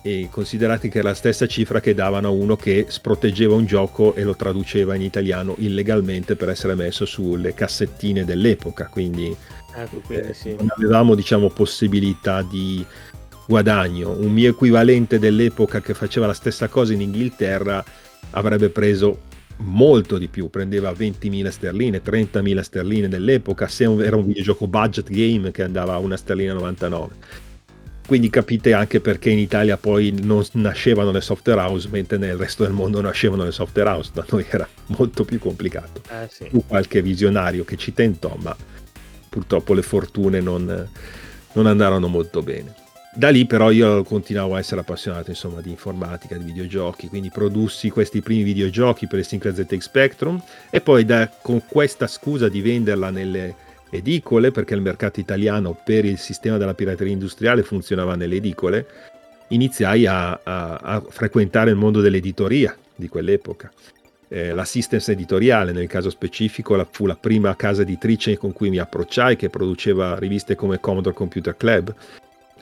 e considerate che era la stessa cifra che davano a uno che sproteggeva un gioco e lo traduceva in italiano illegalmente per essere messo sulle cassettine dell'epoca quindi, ecco, quindi eh, sì. non avevamo diciamo possibilità di guadagno un mio equivalente dell'epoca che faceva la stessa cosa in Inghilterra avrebbe preso molto di più, prendeva 20.000 sterline, 30.000 sterline dell'epoca, se era un videogioco budget game che andava a una sterlina 99. Quindi capite anche perché in Italia poi non nascevano le software house, mentre nel resto del mondo nascevano le software house, da noi era molto più complicato. Eh, sì. Fu qualche visionario che ci tentò, ma purtroppo le fortune non, non andarono molto bene. Da lì però io continuavo a essere appassionato insomma di informatica, di videogiochi, quindi produssi questi primi videogiochi per il Sinclair ZX Spectrum e poi da, con questa scusa di venderla nelle edicole, perché il mercato italiano per il sistema della pirateria industriale funzionava nelle edicole, iniziai a, a, a frequentare il mondo dell'editoria di quell'epoca. Eh, l'assistance editoriale, nel caso specifico, la, fu la prima casa editrice con cui mi approcciai, che produceva riviste come Commodore Computer Club,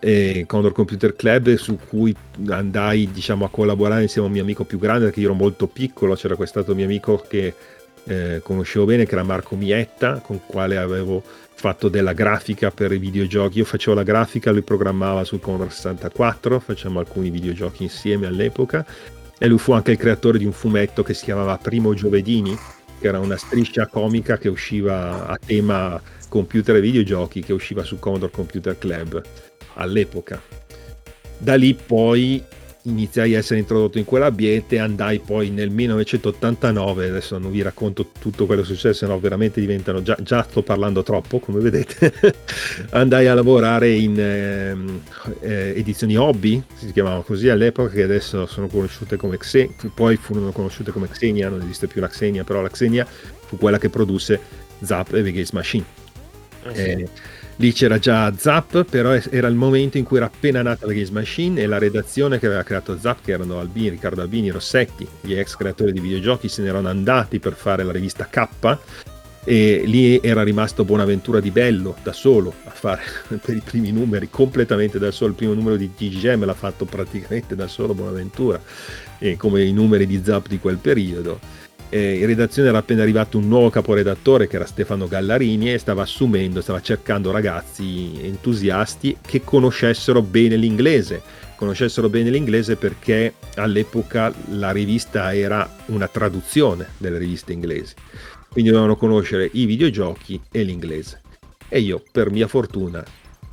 e Condor Computer Club su cui andai diciamo, a collaborare insieme a un mio amico più grande perché io ero molto piccolo, c'era questo mio amico che eh, conoscevo bene che era Marco Mietta con il quale avevo fatto della grafica per i videogiochi, io facevo la grafica, lui programmava sul Commodore 64, facciamo alcuni videogiochi insieme all'epoca. E lui fu anche il creatore di un fumetto che si chiamava Primo Giovedini, che era una striscia comica che usciva a tema computer e videogiochi che usciva su Commodore Computer Club all'epoca. Da lì poi iniziai a essere introdotto in quell'ambiente, andai poi nel 1989, adesso non vi racconto tutto quello che è successo, no veramente diventano, già, già sto parlando troppo come vedete, andai a lavorare in eh, eh, edizioni hobby, si chiamavano così all'epoca, che adesso sono conosciute come Xenia, poi furono conosciute come Xenia, non esiste più la Xenia, però la Xenia fu quella che produsse Zap e Vegas Machine. Eh sì. eh, Lì c'era già Zap, però era il momento in cui era appena nata la Games Machine e la redazione che aveva creato Zap, che erano Albini, Riccardo Albini, Rossetti, gli ex creatori di videogiochi, se ne erano andati per fare la rivista K e lì era rimasto Bonaventura di Bello da solo a fare per i primi numeri completamente da solo. Il primo numero di TGM l'ha fatto praticamente da solo Bonaventura e come i numeri di Zap di quel periodo eh, in redazione era appena arrivato un nuovo caporedattore che era Stefano Gallarini e stava assumendo, stava cercando ragazzi entusiasti che conoscessero bene l'inglese. Conoscessero bene l'inglese perché all'epoca la rivista era una traduzione delle riviste inglesi. Quindi dovevano conoscere i videogiochi e l'inglese. E io, per mia fortuna,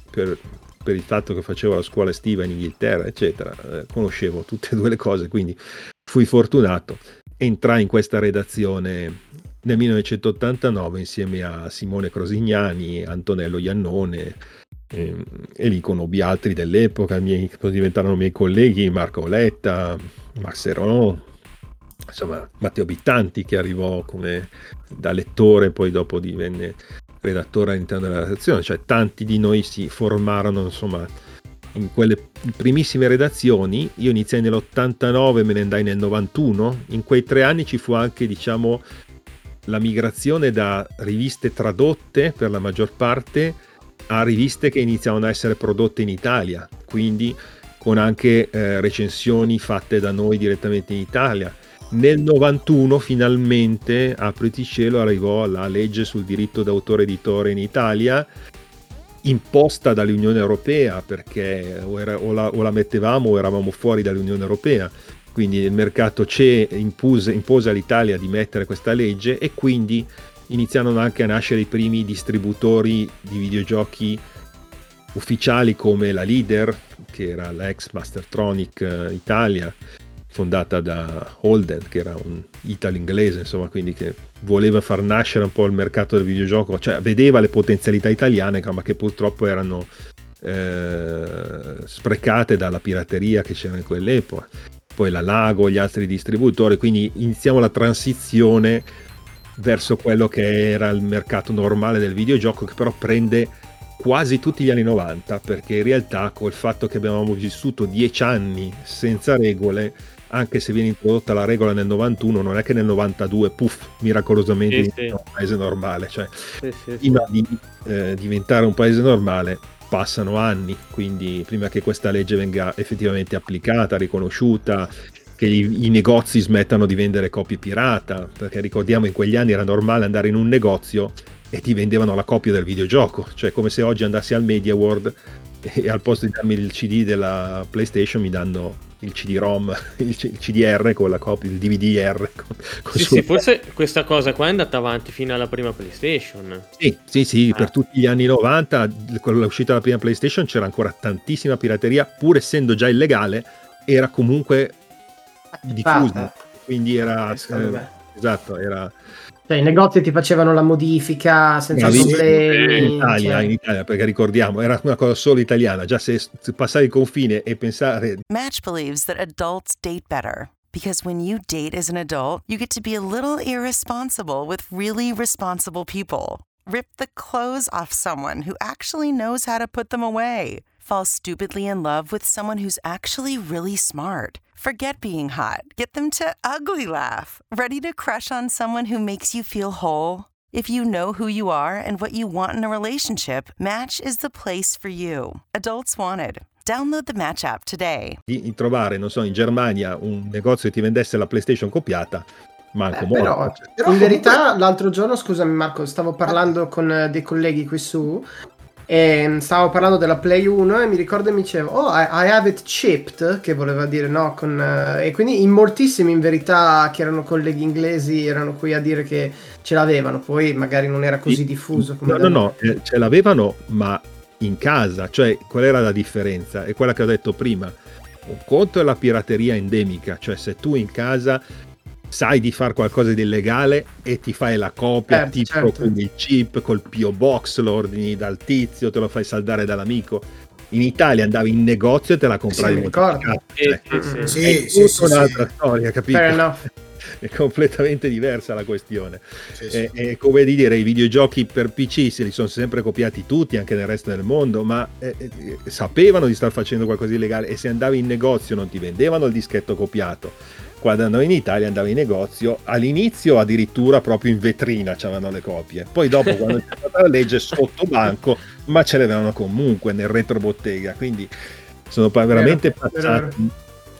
per, per il fatto che facevo la scuola estiva in Inghilterra, eccetera, eh, conoscevo tutte e due le cose, quindi fui fortunato entrai in questa redazione nel 1989 insieme a Simone Crosignani, Antonello Iannone ehm, e lì conobbi altri dell'epoca, miei, diventarono miei colleghi, Marco Letta, Max insomma Matteo Bittanti che arrivò come da lettore, poi dopo divenne redattore all'interno della redazione, cioè tanti di noi si formarono insomma in quelle primissime redazioni, io iniziai nell'89 me ne andai nel 91, in quei tre anni ci fu anche diciamo la migrazione da riviste tradotte per la maggior parte a riviste che iniziavano a essere prodotte in Italia, quindi con anche eh, recensioni fatte da noi direttamente in Italia. Nel 91 finalmente a Cielo arrivò la legge sul diritto d'autore editore in Italia imposta dall'Unione Europea perché o, era, o, la, o, la, mettevamo o eravamo fuori dall'Unione Europea. Quindi il mercato CE impose, impose all'Italia di mettere questa legge e quindi iniziarono anche a nascere i primi distributori di videogiochi ufficiali come la Leader, che era l'ex Mastertronic eh, Italia, fondata da Holden, che era un italo-inglese, insomma, quindi che voleva far nascere un po' il mercato del videogioco, cioè vedeva le potenzialità italiane, ma che purtroppo erano eh, sprecate dalla pirateria che c'era in quell'epoca. Poi la Lago, gli altri distributori, quindi iniziamo la transizione verso quello che era il mercato normale del videogioco, che però prende quasi tutti gli anni 90, perché in realtà col fatto che abbiamo vissuto dieci anni senza regole, anche se viene introdotta la regola nel 91, non è che nel 92, puff, miracolosamente sì, sì. un paese normale. Cioè, sì, prima di eh, diventare un paese normale passano anni, quindi prima che questa legge venga effettivamente applicata, riconosciuta, che i, i negozi smettano di vendere copie pirata, perché ricordiamo in quegli anni era normale andare in un negozio e ti vendevano la copia del videogioco, cioè come se oggi andassi al Media World e al posto di darmi il CD della PlayStation mi danno il CD-ROM, il, CDR con la copia, il DVD-R. Con, con sì, sì, forse questa cosa qua è andata avanti fino alla prima PlayStation. Sì, sì, sì, ah. per tutti gli anni 90, con l'uscita della prima PlayStation c'era ancora tantissima pirateria, pur essendo già illegale, era comunque diffusa. Quindi era... Eh, esatto, era cioè, i negozi ti facevano la modifica senza no, problemi. In Italia, cioè... in Italia, perché ricordiamo, era una cosa solo italiana. Già se passare il confine e pensare. Match believes that adults date better. Because when you date as an adult, you get to be a little irresponsible with really responsible people. Rip the clothes off someone who actually knows how to put them away. Fall stupidly in love with someone who's actually really smart. Forget being hot. Get them to ugly laugh. Ready to crush on someone who makes you feel whole? If you know who you are and what you want in a relationship, Match is the place for you. Adults wanted. Download the Match app today. Di trovare, non so, in Germania un negozio che ti vendesse la PlayStation copiata. Manco eh, però, però, in verità, l'altro giorno, scusami Marco, stavo parlando con dei colleghi qui su e mm, stavo parlando della Play 1 e mi ricordo e mi dicevo oh I, I have it chipped che voleva dire no con, uh, e quindi in moltissimi in verità che erano colleghi inglesi erano qui a dire che ce l'avevano. Poi magari non era così diffuso come no no no eh, ce l'avevano ma in casa. Cioè qual era la differenza? È quella che ho detto prima. Un conto è la pirateria endemica cioè se tu in casa sai di fare qualcosa di illegale e ti fai la copia certo, tipo certo. con il chip, col PO Box, lo ordini dal tizio, te lo fai saldare dall'amico. In Italia andavi in negozio e te la compravi sì, cioè, sì, sì, sì, sì, un'altra storia, capito? È completamente diversa la questione. È, è, come dire, i videogiochi per PC se li sono sempre copiati tutti, anche nel resto del mondo, ma eh, eh, sapevano di star facendo qualcosa di illegale e se andavi in negozio non ti vendevano il dischetto copiato quando andavo in Italia andavo in negozio all'inizio addirittura proprio in vetrina c'erano le copie poi dopo quando c'è stata la legge sotto banco ma ce l'avevano comunque nel retrobottega quindi sono veramente vero, passati vero.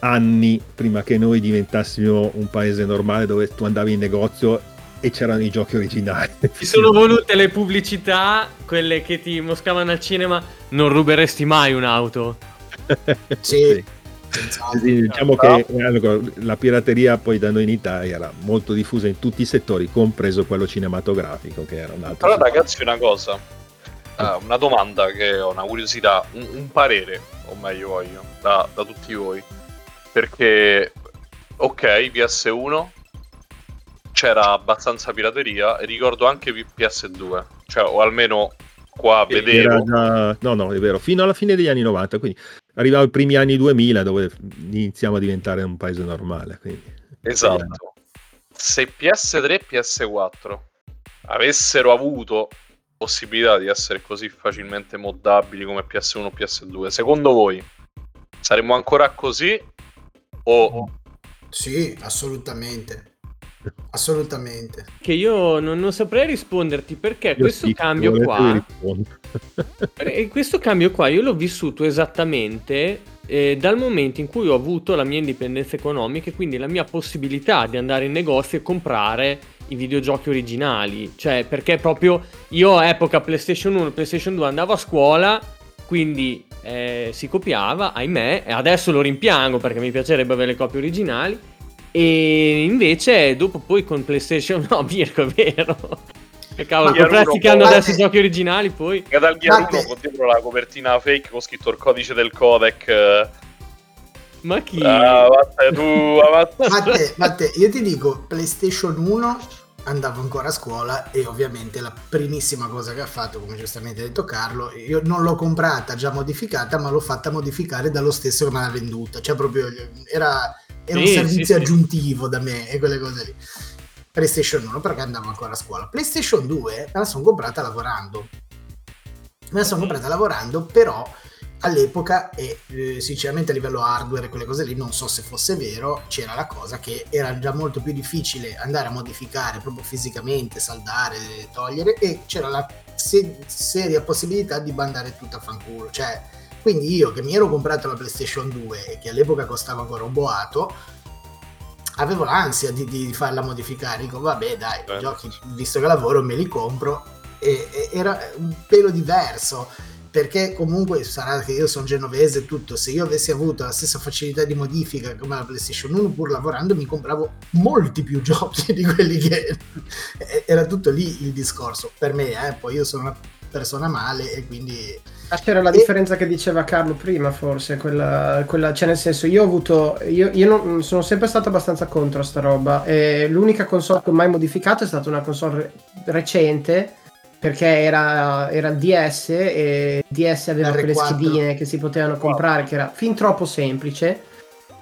anni prima che noi diventassimo un paese normale dove tu andavi in negozio e c'erano i giochi originali. Ci sono volute le pubblicità, quelle che ti moscavano al cinema, non ruberesti mai un'auto. sì. Sì, diciamo che eh, la pirateria poi da noi in Italia era molto diffusa in tutti i settori, compreso quello cinematografico, che era un altro. Però, settore. ragazzi, una cosa, uh, una domanda che ho, una curiosità, un, un parere, o meglio voglio, da, da, tutti voi. Perché, ok, PS1 c'era abbastanza pirateria, e ricordo anche PS2, cioè, o almeno qua vedevo. Già... No, no, è vero, fino alla fine degli anni 90, quindi arrivava i primi anni 2000 dove iniziamo a diventare un paese normale. Quindi, esatto. Se PS3 e PS4 avessero avuto possibilità di essere così facilmente moddabili come PS1 o PS2, secondo voi saremmo ancora così o... Sì, assolutamente. Assolutamente. Che io non, non saprei risponderti perché Io questo sì, cambio qua... rispondo. E questo cambio qua io l'ho vissuto esattamente eh, dal momento in cui ho avuto la mia indipendenza economica e quindi la mia possibilità di andare in negozio e comprare i videogiochi originali. Cioè, perché proprio io a epoca PlayStation 1, PlayStation 2 andavo a scuola, quindi eh, si copiava, ahimè, e adesso lo rimpiango perché mi piacerebbe avere le copie originali. E invece dopo poi con PlayStation no, Mirko, è vero. Che cavolo, Ma comprarsi Gear che hanno adesso i giochi originali poi. Metal Gear Guarda- 1 con dietro la copertina fake con scritto il codice del codec. eh. Ma chi? Ah, vattene tu, avanti. Matte, Matte, io ti dico, PlayStation 1 andavo ancora a scuola e ovviamente la primissima cosa che ha fatto, come giustamente ha detto Carlo, io non l'ho comprata già modificata, ma l'ho fatta modificare dallo stesso che me l'ha venduta. Cioè proprio era, era un Sì, servizio sì, sì. aggiuntivo da me e quelle cose lì. PlayStation 1 perché andavo ancora a scuola. PlayStation 2 me la sono comprata lavorando. Me la sono comprata lavorando, però all'epoca e eh, sinceramente a livello hardware e quelle cose lì non so se fosse vero c'era la cosa che era già molto più difficile andare a modificare proprio fisicamente saldare togliere e c'era la se- seria possibilità di bandare tutto a fanculo cioè quindi io che mi ero comprato la PlayStation 2 e che all'epoca costava ancora un boato avevo l'ansia di, di farla modificare dico vabbè dai Eh. giochi visto che lavoro me li compro e, e era un pelo diverso perché comunque sarà che io sono genovese e tutto, se io avessi avuto la stessa facilità di modifica come la PlayStation 1 pur lavorando mi compravo molti più giochi di quelli che era tutto lì il discorso per me, eh? poi io sono una persona male e quindi Ah, c'era la E- differenza che diceva Carlo prima, forse, quella, quella- cioè nel senso, io ho avuto, io, io non- sono sempre stato abbastanza contro sta roba, e l'unica console che ho mai modificato è stata una console re- recente, perché era, era il DS, e il DS aveva quelle R4. schedine che si potevano comprare, che era fin troppo semplice,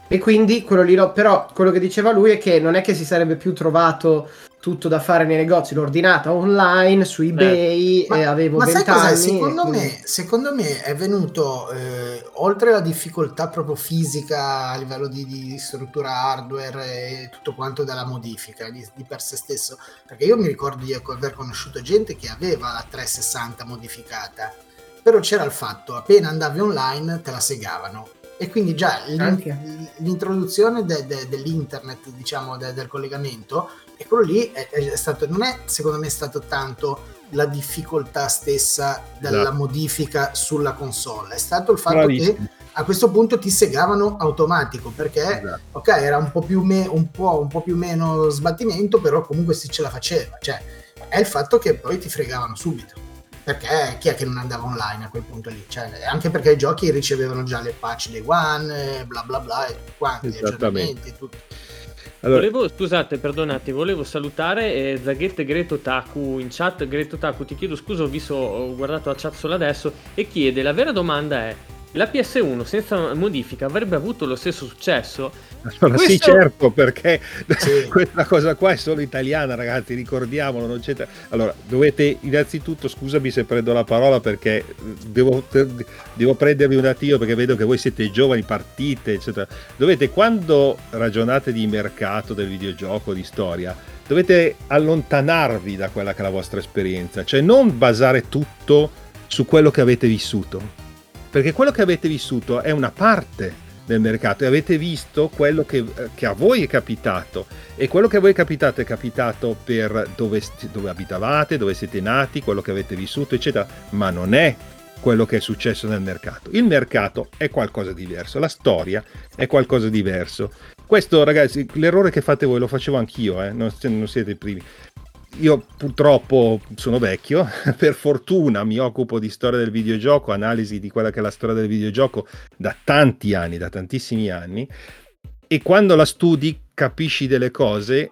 e quindi quello lì, l'ho- però quello che diceva lui è che non è che si sarebbe più trovato tutto da fare nei negozi, l'ho ordinata online su eBay, e avevo ma sai 20 cos'è? anni. Secondo e quindi- me, secondo me è venuto eh, oltre alla difficoltà proprio fisica a livello di, di struttura hardware e tutto quanto dalla modifica di, di per sé stesso, perché io mi ricordo di aver conosciuto gente che aveva la 360 modificata, però c'era il fatto, appena andavi online te la segavano. E quindi già l'in- Anche. l'introduzione de- de- dell'internet, diciamo, de- del collegamento, e quello lì è, è stato, non è secondo me stato tanto la difficoltà stessa della Esatto. modifica sulla console, è stato il fatto Bravissimo. che a questo punto ti segavano automatico perché Esatto. ok era un po' più, me- un po', un po' più meno sbattimento però comunque si ce la faceva cioè è il fatto che poi ti fregavano subito perché chi è che non andava online a quel punto lì cioè, anche perché i giochi ricevevano già le patch dei one eh, bla bla bla e quanti aggiornamenti tutto. Allora, Volevo, scusate, perdonate, volevo salutare eh, Zaghetto e Greto Taku in chat. Greto Taku, ti chiedo scusa, ho visto, ho guardato la chat solo adesso e chiede, la vera domanda è, la PS1 senza modifica avrebbe avuto lo stesso successo? allora, sì, questo- certo, perché Sì. questa cosa qua è solo italiana, ragazzi, ricordiamolo. Non c'è... Allora, dovete innanzitutto, scusami se prendo la parola perché devo, devo prendervi un attimo perché vedo che voi siete giovani, partite, eccetera. Dovete, quando ragionate di mercato del videogioco, di storia, dovete allontanarvi da quella che è la vostra esperienza, cioè non basare tutto su quello che avete vissuto. Perché quello che avete vissuto è una parte del mercato e avete visto quello che, eh, che a voi è capitato e quello che a voi è capitato è capitato per dove, dove abitavate, dove siete nati, quello che avete vissuto, eccetera, ma non è quello che è successo nel mercato. Il mercato è qualcosa di diverso, la storia è qualcosa di diverso. Questo, ragazzi, l'errore che fate voi lo facevo anch'io, eh, non, non siete i primi. Io purtroppo sono vecchio, per fortuna mi occupo di storia del videogioco, analisi di quella che è la storia del videogioco da tanti anni, da tantissimi anni, e quando la studi capisci delle cose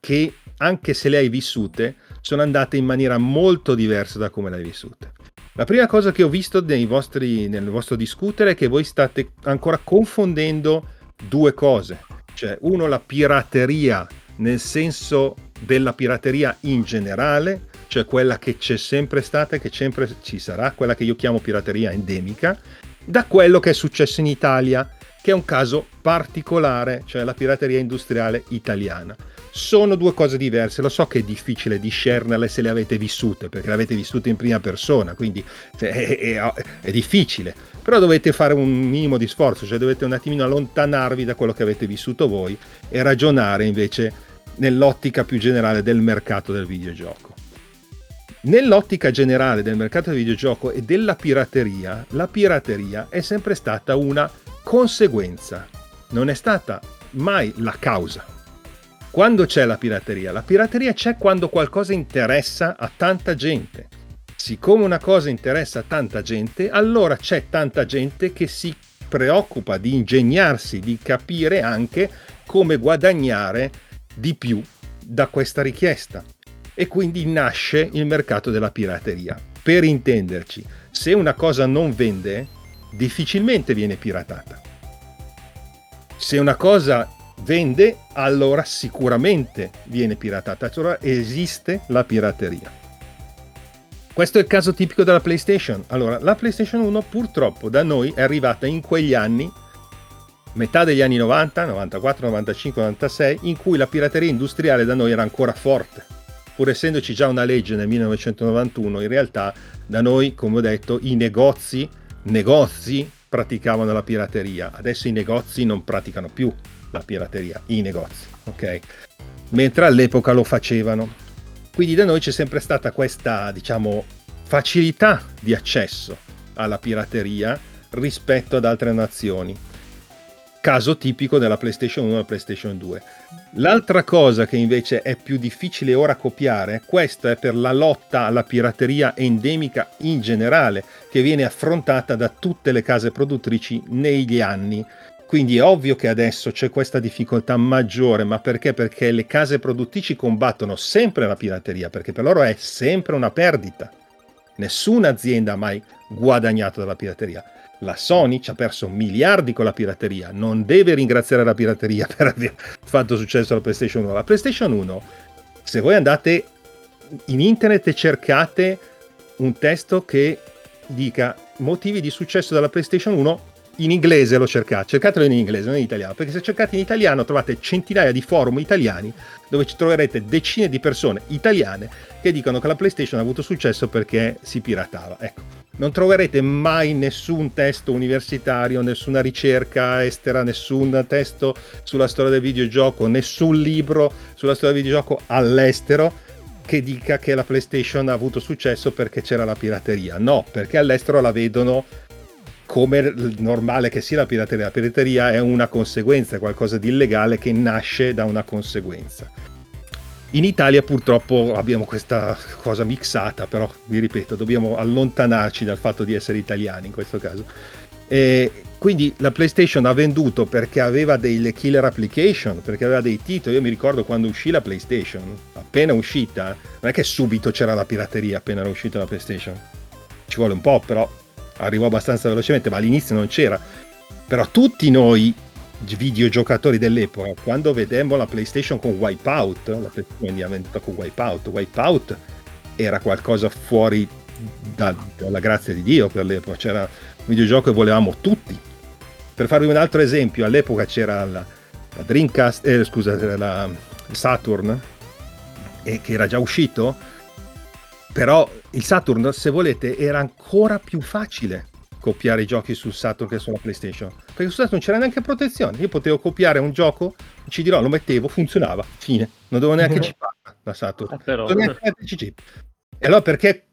che anche se le hai vissute sono andate in maniera molto diversa da come le hai vissute. La prima cosa che ho visto vostri, nel vostro discutere è che voi state ancora confondendo due cose, cioè uno la pirateria nel senso della pirateria in generale, cioè quella che c'è sempre stata e che sempre ci sarà, quella che io chiamo pirateria endemica, da quello che è successo in Italia, che è un caso particolare, cioè la pirateria industriale italiana. sono due cose diverse. Lo so che è difficile discernere se le avete vissute, perché le avete vissute in prima persona, quindi cioè, è, è, è, difficile. Però dovete fare un minimo di sforzo, cioè dovete un attimino allontanarvi da quello che avete vissuto voi e ragionare invece nell'ottica più generale del mercato del videogioco. Nell'ottica generale del mercato del videogioco e della pirateria, la pirateria è sempre stata una conseguenza, non è stata mai la causa. Quando c'è la pirateria? La pirateria c'è quando qualcosa interessa a tanta gente. Siccome una cosa interessa a tanta gente, allora c'è tanta gente che si preoccupa di ingegnarsi, di capire anche come guadagnare di più da questa richiesta. E quindi nasce il mercato della pirateria. Per intenderci, se una cosa non vende, difficilmente viene piratata. Se una cosa vende, allora sicuramente viene piratata, allora esiste la pirateria. Questo è il caso tipico della PlayStation. Allora, la PlayStation 1 purtroppo da noi è arrivata in quegli anni, metà degli anni 90, 94, 95, 96, in cui la pirateria industriale da noi era ancora forte. Pur essendoci già una legge nel 1991, in realtà da noi, come ho detto, i negozi, negozi praticavano la pirateria. Adesso i negozi non praticano più la pirateria, i negozi, ok? Mentre all'epoca lo facevano. Quindi da noi c'è sempre stata questa, diciamo, facilità di accesso alla pirateria rispetto ad altre nazioni. Caso tipico della PlayStation 1 e PlayStation 2. L'altra cosa che invece è più difficile ora copiare, questa è per la lotta alla pirateria endemica in generale, che viene affrontata da tutte le case produttrici negli anni quindi è ovvio che adesso c'è questa difficoltà maggiore, ma perché? Perché le case produttrici combattono sempre la pirateria, perché per loro è sempre una perdita. Nessuna azienda ha mai guadagnato dalla pirateria. La Sony ci ha perso miliardi con la pirateria, non deve ringraziare la pirateria per aver fatto successo alla PlayStation 1. La PlayStation 1, se voi andate in internet e cercate un testo che dica motivi di successo della PlayStation 1, in inglese lo cercate, cercatelo in inglese, non in italiano, perché se cercate in italiano trovate centinaia di forum italiani dove ci troverete decine di persone italiane che dicono che la PlayStation ha avuto successo perché si piratava. Ecco, non troverete mai nessun testo universitario, nessuna ricerca estera, nessun testo sulla storia del videogioco, nessun libro sulla storia del videogioco all'estero che dica che la PlayStation ha avuto successo perché c'era la pirateria. No, perché all'estero la vedono come normale che sia la pirateria. La pirateria è una conseguenza, è qualcosa di illegale che nasce da una conseguenza. In Italia purtroppo abbiamo questa cosa mixata, però vi ripeto, dobbiamo allontanarci dal fatto di essere italiani in questo caso. E quindi la PlayStation ha venduto perché aveva delle killer application, perché aveva dei titoli. Io mi ricordo quando uscì la PlayStation, appena uscita, non è che subito c'era la pirateria appena era uscita la PlayStation. Ci vuole un po', però arrivò abbastanza velocemente, ma all'inizio non c'era. Però tutti noi videogiocatori dell'epoca, quando vedemmo la PlayStation con Wipeout, la PlayStation veniva venduta con Wipeout, Wipeout era qualcosa fuori da, dalla grazia di Dio per l'epoca, c'era un videogioco che volevamo tutti. Per farvi un altro esempio, all'epoca c'era la, la Dreamcast, eh, scusa, la Saturn, eh, che era già uscito, però il Saturn, se volete, era ancora più facile copiare i giochi sul Saturn che sulla PlayStation. Perché su Saturn non c'era neanche protezione. Io potevo copiare un gioco, ci dirò, lo mettevo, funzionava, fine. Non dovevo neanche chipare la Saturn. Eh, però... E allora perché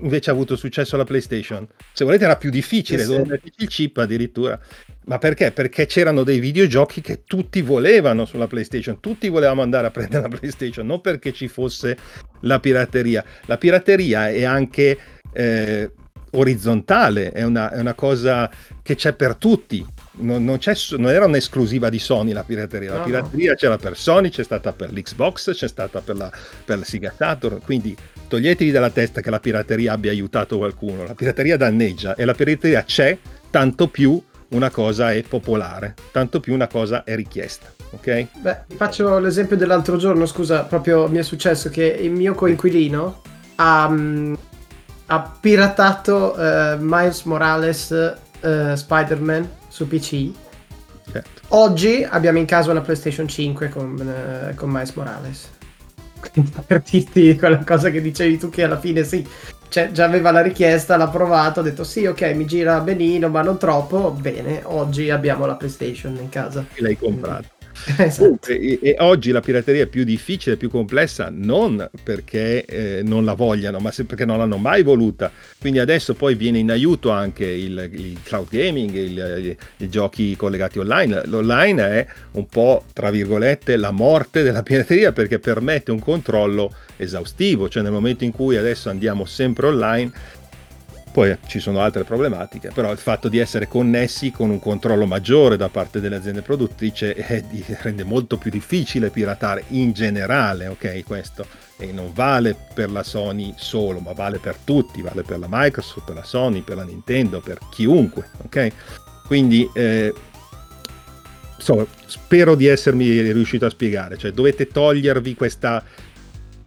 invece ha avuto successo la PlayStation? Se volete era più difficile, sì, metterci il chip addirittura. Ma perché? Perché c'erano dei videogiochi che tutti volevano sulla PlayStation, tutti volevamo andare a prendere la PlayStation, non perché ci fosse la pirateria. La pirateria è anche eh, orizzontale, è una, è una, cosa che c'è per tutti. Non, non, non, era un'esclusiva di Sony la pirateria, la pirateria no. c'era per Sony, c'è stata per l'Xbox, c'è stata per la, per la Sega Saturn, quindi toglietevi dalla testa che la pirateria abbia aiutato qualcuno, la pirateria danneggia e la pirateria c'è tanto più una cosa è popolare, tanto più una cosa è richiesta. Ok? Beh, faccio l'esempio dell'altro giorno, scusa, proprio mi è successo che il mio coinquilino ha, mm, ha piratato uh, Miles Morales uh, Spider-Man su PC certo. Oggi abbiamo in casa una PlayStation 5 con, eh, con Miles Morales. Per dirti quella cosa che dicevi tu che alla fine sì, cioè, già aveva la richiesta, l'ha provato, ha detto sì, ok, mi gira benino, ma non troppo. Bene, oggi abbiamo la PlayStation in casa. E l'hai comprato. Esatto. E, e oggi la pirateria è più difficile, più complessa, non perché eh, non la vogliano, ma perché non l'hanno mai voluta. Quindi adesso poi viene in aiuto anche il, il cloud gaming, il- i giochi collegati online. L'online è un po', tra virgolette, la morte della pirateria perché permette un controllo esaustivo, cioè nel momento in cui adesso andiamo sempre online, poi ci sono altre problematiche, però il fatto di essere connessi con un controllo maggiore da parte delle aziende produttrici di- rende molto più difficile piratare in generale, ok? Questo e non vale per la Sony solo, ma vale per tutti, vale per la Microsoft, per la Sony, per la Nintendo, per chiunque, ok? Quindi eh, insomma, spero di essermi riuscito a spiegare, cioè dovete togliervi questa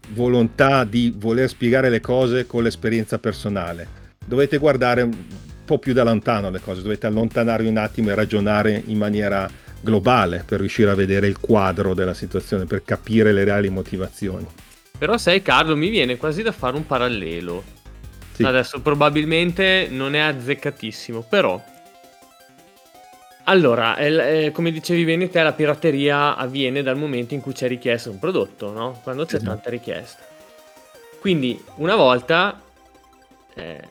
volontà di voler spiegare le cose con l'esperienza personale. Dovete guardare un po' più da lontano le cose, dovete allontanarvi un attimo e ragionare in maniera globale per riuscire a vedere il quadro della situazione, per capire le reali motivazioni. Però sai Carlo, mi viene quasi da fare un parallelo. Sì. Adesso probabilmente non è azzeccatissimo, però... Allora, eh, come dicevi bene te, la pirateria avviene dal momento in cui c'è richiesta un prodotto, no? Quando c'è Esatto. tanta richiesta. Quindi, una volta, eh,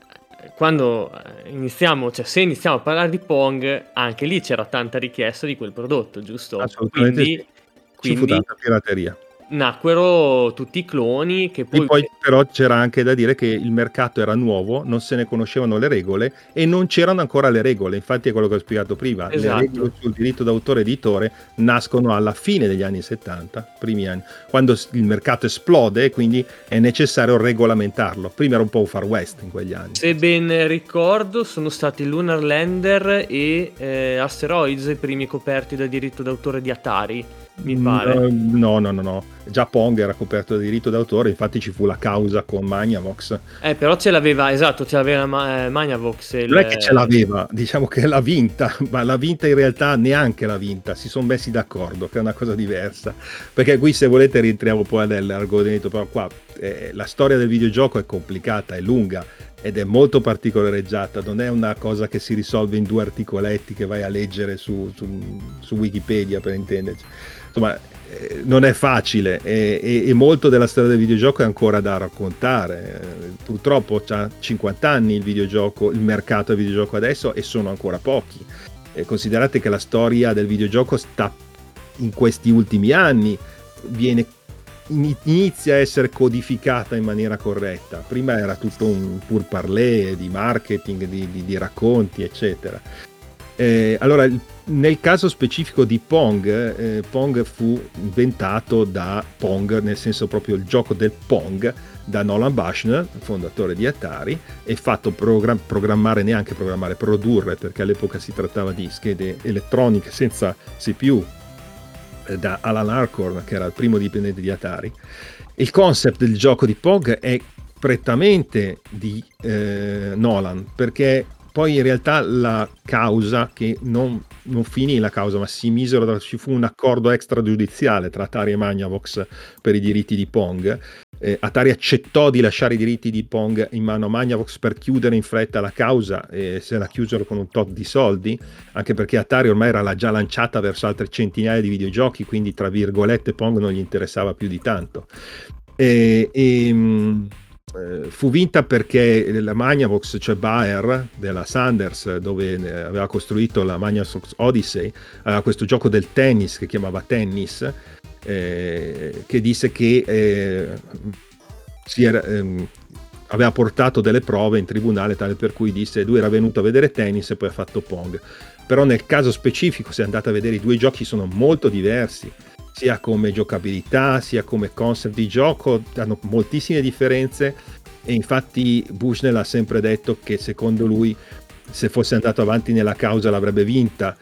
quando eh, iniziamo, cioè se iniziamo a parlare di Pong, anche lì c'era tanta richiesta di quel prodotto, giusto? Assolutamente Quindi, sì. Ci fu quindi tanta pirateria. Nacquero tutti i cloni che poi... Poi però c'era anche da dire che il mercato era nuovo, non se ne conoscevano le regole e non c'erano ancora le regole. Infatti è quello che ho spiegato prima. Esatto. Le regole sul diritto d'autore editore nascono alla fine degli anni 70, primi anni, quando il mercato esplode e quindi è necessario regolamentarlo. Prima era un po' un far west in quegli anni. Se ben ricordo, sono stati Lunar Lander e eh, Asteroids i primi coperti da diritto d'autore di Atari, mi pare. No, no, no, no. Già Pong era coperto da diritto d'autore, infatti ci fu la causa con Magnavox. Eh, però ce l'aveva, esatto, ce l'aveva Ma- eh, Magnavox. il- Non è che ce l'aveva, diciamo che l'ha vinta, ma l'ha vinta in realtà neanche l'ha vinta, si sono messi d'accordo, che è una cosa diversa. Perché qui se volete rientriamo poi nell'argomento, però qua eh, la storia del videogioco è complicata, è lunga ed è molto particolareggiata, non è una cosa che si risolve in due articoletti che vai a leggere su, su- su Wikipedia per intenderci. Insomma, eh, non è facile e, e- e molto della storia del videogioco è ancora da raccontare. Eh, Purtroppo ha 50 anni il videogioco, il mercato del videogioco adesso e sono ancora pochi. Eh, considerate che la storia del videogioco sta in questi ultimi anni, viene, inizia a essere codificata in maniera corretta. Prima era tutto un pur parler di marketing, di, di- di racconti, eccetera. Eh, allora, nel caso specifico di Pong, eh, Pong fu inventato da Pong, nel senso proprio il gioco del Pong, da Nolan Bushnell, fondatore di Atari, e fatto program- programmare, neanche programmare, produrre, perché all'epoca si trattava di schede elettroniche senza CPU, da Alan Harcorn, che era il primo dipendente di Atari. Il concept del gioco di Pong è prettamente di eh, Nolan, perché poi in realtà la causa, che non, non finì la causa, ma si misero, ci fu un accordo extragiudiziale tra Atari e Magnavox per i diritti di Pong. Eh, Atari accettò di lasciare i diritti di Pong in mano a Magnavox per chiudere in fretta la causa e se la chiusero con un tot di soldi, anche perché Atari ormai era già lanciata verso altre centinaia di videogiochi, quindi tra virgolette Pong non gli interessava più di tanto. E, e, mh, eh, fu vinta perché la Magnavox, cioè Bayer della Sanders, dove eh, aveva costruito la Magnavox Odyssey, aveva questo gioco del tennis che chiamava Tennis, eh, che disse che eh, era, ehm, aveva portato delle prove in tribunale tale per cui disse lui era venuto a vedere tennis e poi ha fatto Pong. Però nel caso specifico, se andate a vedere i due giochi, sono molto diversi. Sia come giocabilità, sia come concept di gioco, hanno moltissime differenze. E infatti Bushnell ha sempre detto che secondo lui se fosse andato avanti nella causa l'avrebbe vinta,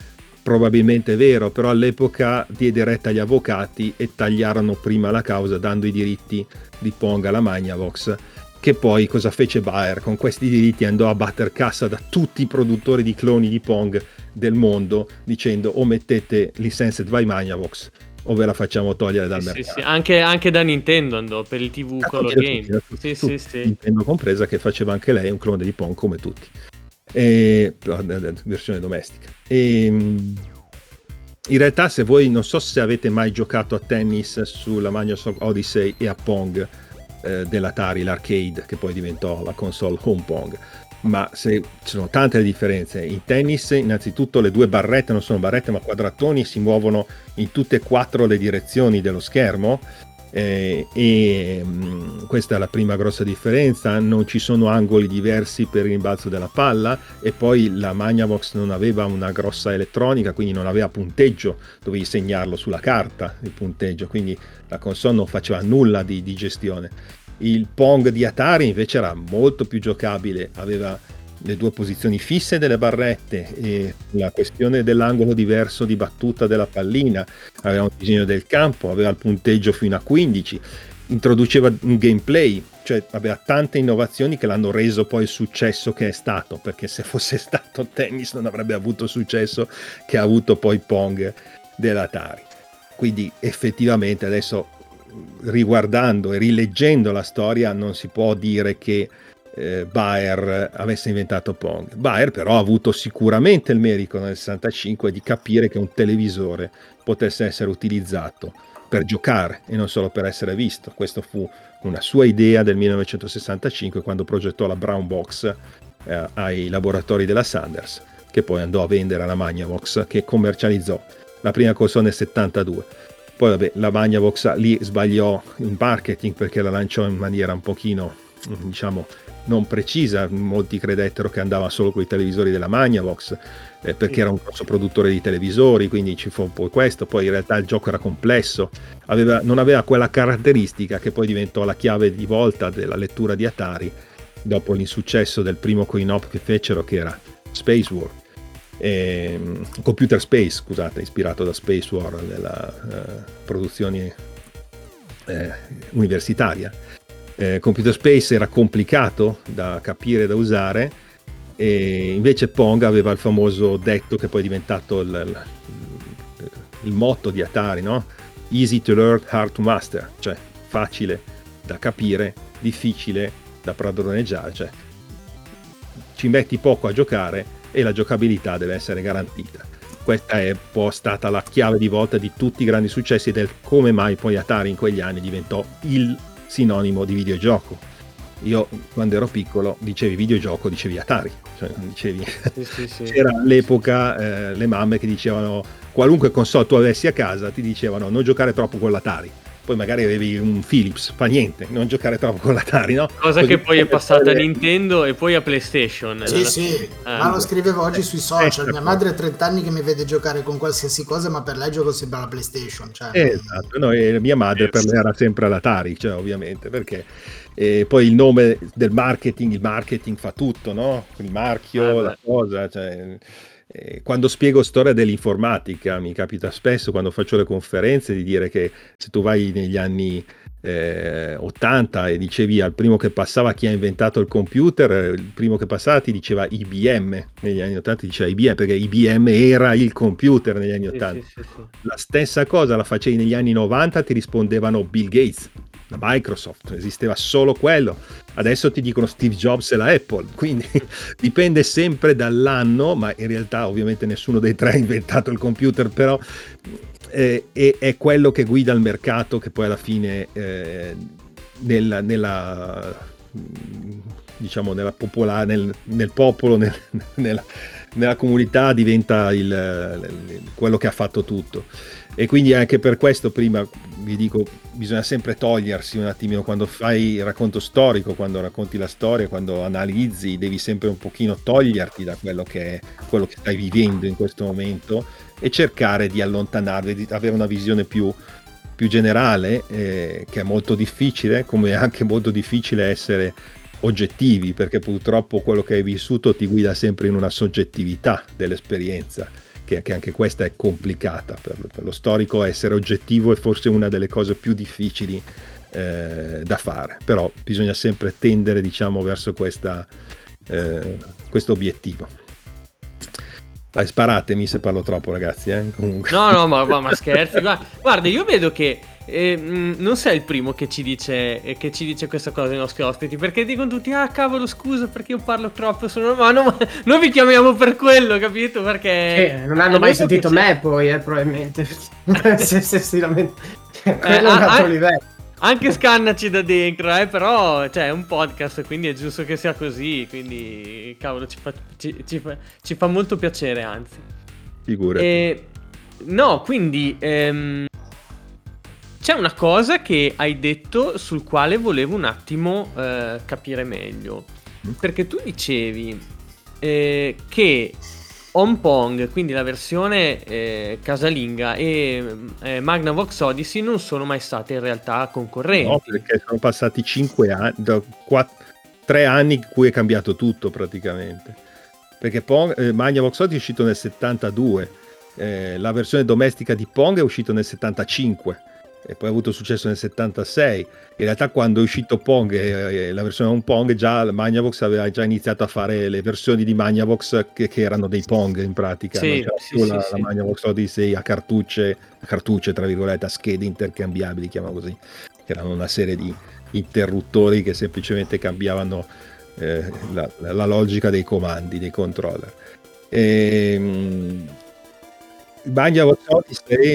probabilmente è vero, però all'epoca diede retta agli avvocati e tagliarono prima la causa dando i diritti di Pong alla Magnavox che poi cosa fece Bayer? Con questi diritti andò a batter cassa da tutti i produttori di cloni di Pong del mondo dicendo o mettete Licensed by Magnavox o ve la facciamo togliere dal Sì, mercato. sì, anche, anche da Nintendo andò per il TV Ah, Color tutti, Game. tutti, Sì, tutti, sì, sì. Nintendo compresa che faceva anche lei un clone di Pong come tutti e, versione domestica. E, mh, in realtà se voi non so se avete mai giocato a tennis sulla Microsoft Odyssey e a Pong eh, dell'Atari l'arcade che poi diventò la console Home Pong. Ma se, ci sono tante differenze in tennis innanzitutto le due barrette non sono barrette ma quadratoni si muovono in tutte e quattro le direzioni dello schermo eh, e mh, questa è la prima grossa differenza. Non ci sono angoli diversi per il rimbalzo della palla e poi la Magnavox non aveva una grossa elettronica quindi non aveva punteggio dovevi segnarlo sulla carta il punteggio. Quindi la console non faceva nulla di, di gestione. Il Pong di Atari invece era molto più giocabile aveva le due posizioni fisse delle barrette e la questione dell'angolo diverso di battuta della pallina, aveva un disegno del campo, aveva il punteggio fino a 15, introduceva un gameplay, cioè aveva tante innovazioni che l'hanno reso poi il successo che è stato, perché se fosse stato tennis non avrebbe avuto il successo che ha avuto poi Pong dell'Atari. Quindi effettivamente adesso riguardando e rileggendo la storia non si può dire che eh, Bayer avesse inventato Pong. Bayer però ha avuto sicuramente il merito nel 65 di capire che un televisore potesse essere utilizzato per giocare e non solo per essere visto. Questo fu una sua idea del 1965 quando progettò la Brown Box eh, ai laboratori della Sanders, che poi andò a vendere alla Magnavox che commercializzò la prima console nel 72. Poi vabbè, la Magnavox lì sbagliò in marketing perché la lanciò in maniera un pochino, diciamo, non precisa, molti credettero che andava solo con i televisori della Magnavox eh, perché era un grosso produttore di televisori, quindi ci fu un po' questo, poi in realtà il gioco era complesso, aveva, non aveva quella caratteristica che poi diventò la chiave di volta della lettura di Atari dopo l'insuccesso del primo coin-op che fecero che era Space War. E, Computer Space, scusate, ispirato da Space War nella uh, produzione eh, universitaria. Eh, Computer Space era complicato da capire e da usare e invece Pong aveva il famoso detto che poi è diventato il, il, il motto di Atari, no? Easy to learn, hard to master, cioè facile da capire, difficile da padroneggiare, cioè ci metti poco a giocare e la giocabilità deve essere garantita. Questa è un po' stata la chiave di volta di tutti i grandi successi del come mai poi Atari in quegli anni diventò il sinonimo di videogioco. Io quando ero piccolo dicevi videogioco, dicevi Atari, cioè dicevi... Sì, sì, sì. c'era all'epoca eh, le mamme che dicevano qualunque console tu avessi a casa ti dicevano non giocare troppo con l'Atari. Poi magari avevi un Philips, fa niente, non giocare troppo con l'Atari, no? Cosa Così che poi è passata a Nintendo e poi a PlayStation. Sì, sì, Eh, ma lo scrivevo oggi sui social. Eh, Mia madre ha 30 anni che mi vede giocare con qualsiasi cosa, ma per lei gioco sempre alla PlayStation. Cioè, Eh, Esatto, no, e mia madre per lei era sempre l'Atari, cioè ovviamente, perché eh, poi il nome del marketing, il marketing fa tutto, no? Il marchio, beh. la cosa, cioè, eh, quando spiego storia dell'informatica mi capita spesso quando faccio le conferenze di dire che se tu vai negli anni eh, 80 e dicevi al primo che passava chi ha inventato il computer, il primo che passava ti diceva IBM, negli anni 80 ti diceva IBM perché IBM era il computer negli anni sì, 80. sì, sì, sì. La stessa cosa la facevi negli anni 90, ti rispondevano Bill Gates, la Microsoft, esisteva solo quello. Adesso ti dicono Steve Jobs e la Apple, quindi dipende sempre dall'anno, ma in realtà ovviamente nessuno dei tre ha inventato il computer, però eh, è, è quello che guida il mercato che poi alla fine eh, nella, nella, diciamo nella popola- nel, nel popolo, nel- nella, nella comunità diventa il, quello che ha fatto tutto. E quindi anche per questo prima vi dico, bisogna sempre togliersi un attimino quando fai il racconto storico, quando racconti la storia, quando analizzi, devi sempre un pochino toglierti da quello che quello che stai vivendo in questo momento e cercare di allontanarvi, di avere una visione più, più generale, eh, che è molto difficile, come è anche molto difficile essere oggettivi, perché purtroppo quello che hai vissuto ti guida sempre in una soggettività dell'esperienza, che, che anche questa è complicata. Per, per lo storico essere oggettivo è forse una delle cose più difficili eh, da fare, però bisogna sempre tendere diciamo verso questa, eh, questo obiettivo. Sparatemi se parlo troppo, ragazzi. Eh? No, no, ma, ma, scherzi. guarda, io vedo che eh, non sei il primo che ci, dice, eh, che ci dice questa cosa ai nostri ospiti. Perché dicono tutti: Ah, cavolo, scusa perché io parlo troppo. Sono... Ma no, noi vi chiamiamo per quello, capito? Perché eh, non hanno mai sentito me, poi, eh, probabilmente. se, se si lamenta. Eh, quello è un altro livello. Anche scannaci da dentro, eh, però cioè, è un podcast, quindi è giusto che sia così. Quindi, cavolo, ci fa, ci, ci fa, ci fa molto piacere, anzi. Figurati. E, no, quindi ehm, c'è una cosa che hai detto sul quale volevo un attimo eh, capire meglio. Mm. Perché tu dicevi eh, che Hong Pong, quindi la versione eh, casalinga e eh, Magnavox Odyssey non sono mai state in realtà concorrenti. No, perché sono passati 5 anni, 3 anni in cui è cambiato tutto praticamente. Perché Pong, eh, Magnavox Odyssey è uscito nel 72, eh, la versione domestica di Pong è uscita nel 75 e poi ha avuto successo nel 76. In realtà quando è uscito Pong, eh, la versione Hong Pong, già Magnavox aveva già iniziato a fare le versioni di Magnavox che, che erano dei Pong in pratica. Sì, c'era sì, più sì, la, sì. la Magnavox Odyssey a cartucce, a cartucce, tra virgolette, a schede intercambiabili, chiamiamo così. Che erano una serie di interruttori che semplicemente cambiavano eh, la, la logica dei comandi, dei controller. E, Bagna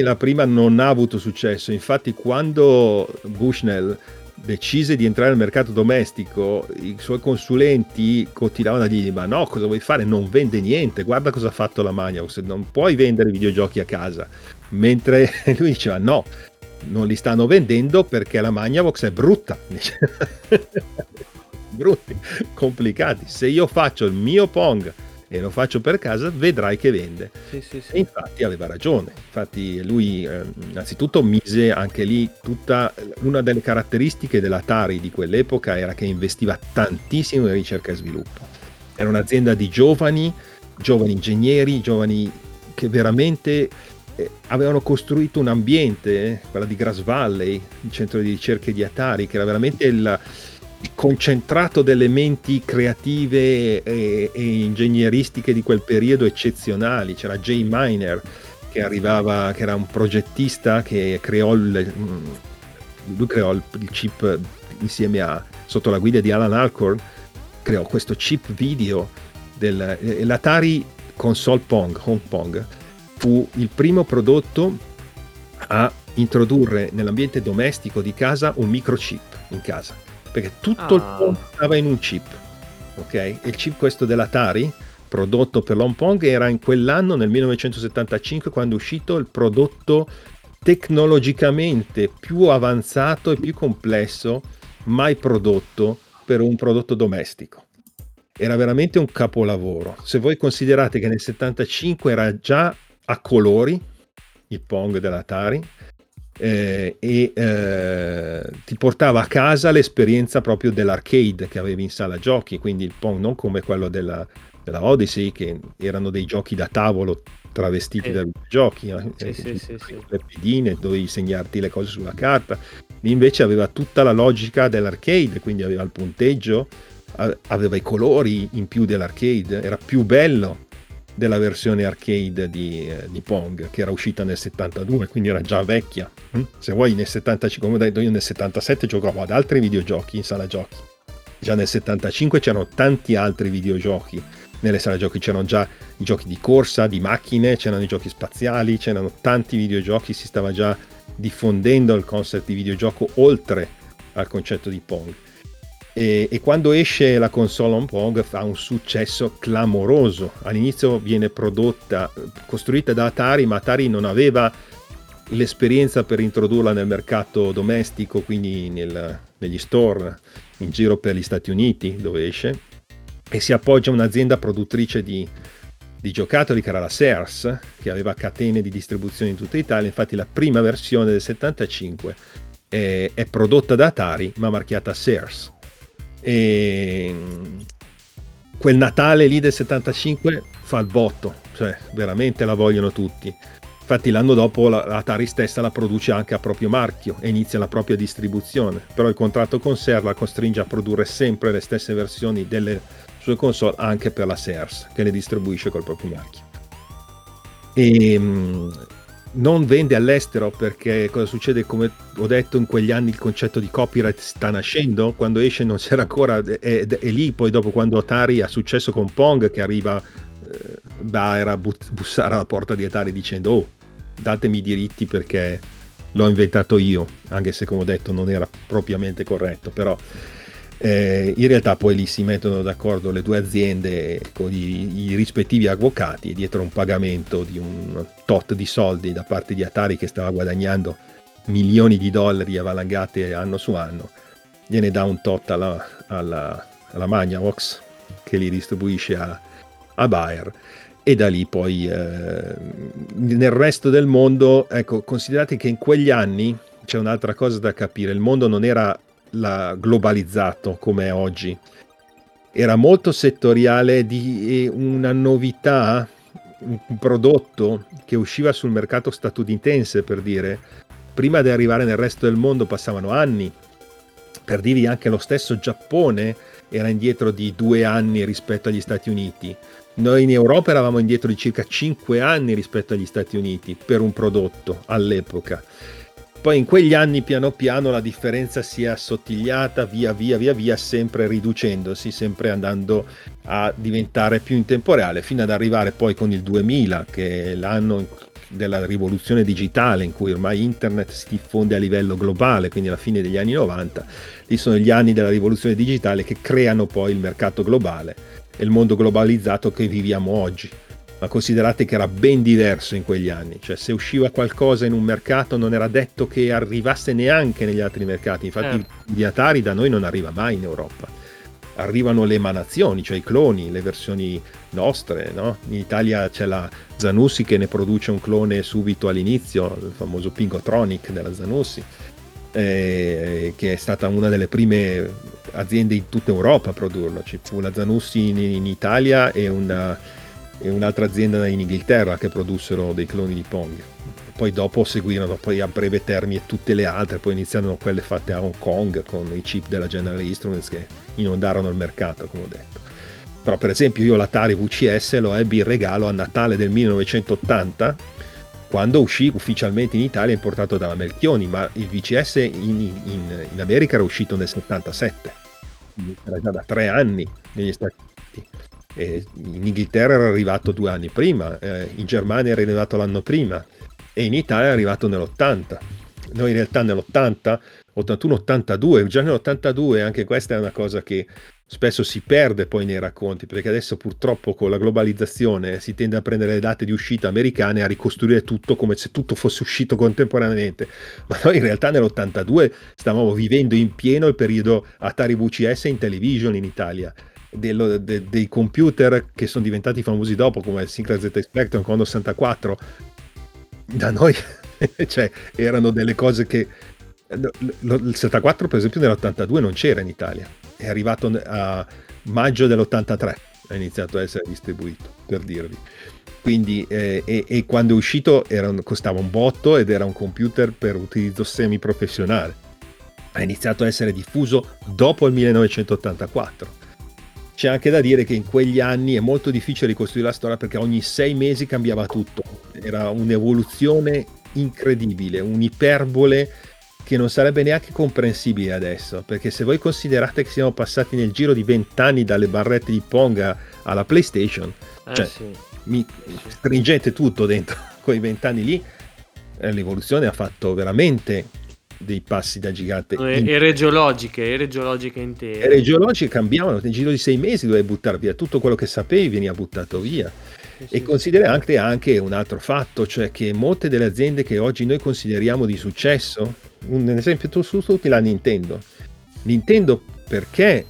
la prima non ha avuto successo, infatti quando Bushnell decise di entrare nel mercato domestico, i suoi consulenti continuavano a dirgli ma no, cosa vuoi fare? Non vende niente, guarda cosa ha fatto la Magnavox, non puoi vendere videogiochi a casa. Mentre lui diceva no, non li stanno vendendo perché la Magnavox è brutta. Brutti, complicati. Se io faccio il mio Pong e lo faccio per casa, vedrai che vende. Sì, sì, sì. E infatti aveva ragione. Infatti lui eh, innanzitutto mise anche lì tutta una delle caratteristiche dell'Atari di quell'epoca era che investiva tantissimo in ricerca e sviluppo. Era un'azienda di giovani, giovani ingegneri, giovani che veramente eh, avevano costruito un ambiente, eh, quella di Grass Valley, il centro di ricerche di Atari, che era veramente il concentrato delle menti creative e, e, ingegneristiche di quel periodo eccezionali. C'era Jay Miner che arrivava, che era un progettista che creò il, lui creò il, il chip insieme a, sotto la guida di Alan Alcorn, creò questo chip video del, l'Atari Console Pong, Hong Pong, fu il primo prodotto a introdurre nell'ambiente domestico di casa un microchip in casa perché tutto Ah. il Pong stava in un chip, ok? E il chip questo dell'Atari, prodotto per l'Hong Pong, era in quell'anno, nel 1975, quando è uscito il prodotto tecnologicamente più avanzato e più complesso mai prodotto per un prodotto domestico. Era veramente un capolavoro. Se voi considerate che nel 75 era già a colori il Pong dell'Atari, eh, e eh, ti portava a casa l'esperienza proprio dell'arcade che avevi in sala giochi, quindi il Pong non come quello della, della Odyssey, che erano dei giochi da tavolo travestiti Sì. da giochi, eh, Sì, eh, sì, sì, sì. le pedine, dovevi segnarti le cose sulla carta. Lì invece aveva tutta la logica dell'arcade, quindi aveva il punteggio, aveva i colori in più dell'arcade, era più bello della versione arcade di, eh, di Pong che era uscita nel 72 quindi era già vecchia. Mm? se vuoi nel 75 come ho detto io nel 77 giocavo ad altri videogiochi in sala giochi. Già nel 75 c'erano tanti altri videogiochi. Nelle sale giochi c'erano già i giochi di corsa di macchine c'erano i giochi spaziali c'erano tanti videogiochi si stava già diffondendo il concept di videogioco oltre al concetto di Pong e, e quando esce la console Hong Kong fa un successo clamoroso. All'inizio viene prodotta, costruita da Atari, ma Atari non aveva l'esperienza per introdurla nel mercato domestico, quindi nel- negli store in giro per gli Stati Uniti dove esce, e si appoggia a un'azienda produttrice di, di giocattoli che era la Sears, che aveva catene di distribuzione in tutta Italia. Infatti la prima versione del 75 è, è prodotta da Atari, ma marchiata Sears e quel Natale lì del 75 fa il botto, cioè veramente la vogliono tutti. Infatti l'anno dopo la, Atari stessa la produce anche a proprio marchio e inizia la propria distribuzione, però il contratto con Sears la costringe a produrre sempre le stesse versioni delle sue console anche per la Sears, che le distribuisce col proprio marchio. E mh, non vende all'estero perché cosa succede? Come ho detto in quegli anni il concetto di copyright sta nascendo, quando esce non c'era ancora, e, lì poi dopo quando Atari ha successo con Pong che arriva eh, Bayer a but- bussare alla porta di Atari dicendo oh datemi i diritti perché l'ho inventato io, anche se come ho detto non era propriamente corretto, però eh, in realtà poi lì si mettono d'accordo le due aziende con i, i, rispettivi avvocati dietro un pagamento di un tot di soldi da parte di Atari che stava guadagnando milioni di dollari avvalangate anno su anno, gliene dà un tot alla, alla, alla Magnavox che li distribuisce a, a Bayer. E da lì poi eh, nel resto del mondo, ecco, considerate che in quegli anni c'è un'altra cosa da capire, il mondo non era la, globalizzato come è oggi, era molto settoriale di una novità, un prodotto che usciva sul mercato statunitense per dire, prima di arrivare nel resto del mondo passavano anni, per dirvi anche lo stesso Giappone era indietro di due anni rispetto agli Stati Uniti. Noi in Europa eravamo indietro di circa 5 anni rispetto agli Stati Uniti per un prodotto all'epoca. Poi in quegli anni piano piano la differenza si è assottigliata via via via via, sempre riducendosi, sempre andando a diventare più in tempo reale, fino ad arrivare poi con il 2000, che è l'anno della rivoluzione digitale in cui ormai internet si diffonde a livello globale, quindi alla fine degli anni 90, lì sono gli anni della rivoluzione digitale che creano poi il mercato globale e il mondo globalizzato che viviamo oggi. Ma considerate che era ben diverso in quegli anni, cioè se usciva qualcosa in un mercato non era detto che arrivasse neanche negli altri mercati, infatti eh. di Atari da noi non arriva mai in Europa. Arrivano le emanazioni, cioè i cloni, le versioni nostre, no? In Italia c'è la Zanussi che ne produce un clone subito all'inizio, il famoso Pingotronic della Zanussi, eh, che è stata una delle prime aziende in tutta Europa a produrlo. Ci fu la Zanussi in, in Italia e, una, e, un'altra azienda in Inghilterra che produssero dei cloni di Pong. Poi dopo seguirono poi a breve termine tutte le altre, poi iniziarono quelle fatte a Hong Kong con i chip della General Instruments che inondarono il mercato, come ho detto. Però per esempio io l'Atari VCS lo ebbi in regalo a Natale del 1980 quando uscì ufficialmente in Italia importato dalla Melchioni, ma il VCS in, in, in America era uscito nel 77 era già da tre anni negli Stati Uniti. E in Inghilterra era arrivato due anni prima, eh, in Germania era arrivato l'anno prima e in Italia è arrivato nell'80. Noi in realtà nell'80, 81-82, già nell'82, anche questa è una cosa che spesso si perde poi nei racconti, perché adesso purtroppo con la globalizzazione si tende a prendere le date di uscita americane e a ricostruire tutto come se tutto fosse uscito contemporaneamente. Ma noi in realtà nell'82 stavamo vivendo in pieno il periodo Atari VCS in television in Italia. Dello, de, dei computer che sono diventati famosi dopo come il Syncra ZX Spectrum con 64 da noi cioè, erano delle cose che il 74 per esempio nell'82 non c'era in Italia è arrivato a maggio dell'83, ha iniziato a essere distribuito, per dirvi. Quindi, eh, e, e, quando è uscito era, costava un botto ed era un computer per utilizzo semi-professionale. Ha iniziato a essere diffuso dopo il 1984. C'è anche da dire che in quegli anni è molto difficile ricostruire la storia perché ogni sei mesi cambiava tutto. Era un'evoluzione incredibile, un'iperbole che non sarebbe neanche comprensibile adesso, perché se voi considerate che siamo passati nel giro di vent'anni dalle barrette di Ponga alla PlayStation, eh, cioè, sì. mi stringete tutto dentro quei vent'anni lì, eh, l'evoluzione ha fatto veramente dei passi da gigante. In... Ere geologiche, ere geologiche intere. Ere geologiche cambiavano, nel giro di sei mesi dovevi buttare via tutto quello che sapevi, veniva buttato via. Sì, e sì, considera anche, anche un altro fatto, cioè che molte delle aziende che oggi noi consideriamo di successo, un esempio su tutti la Nintendo. Nintendo perché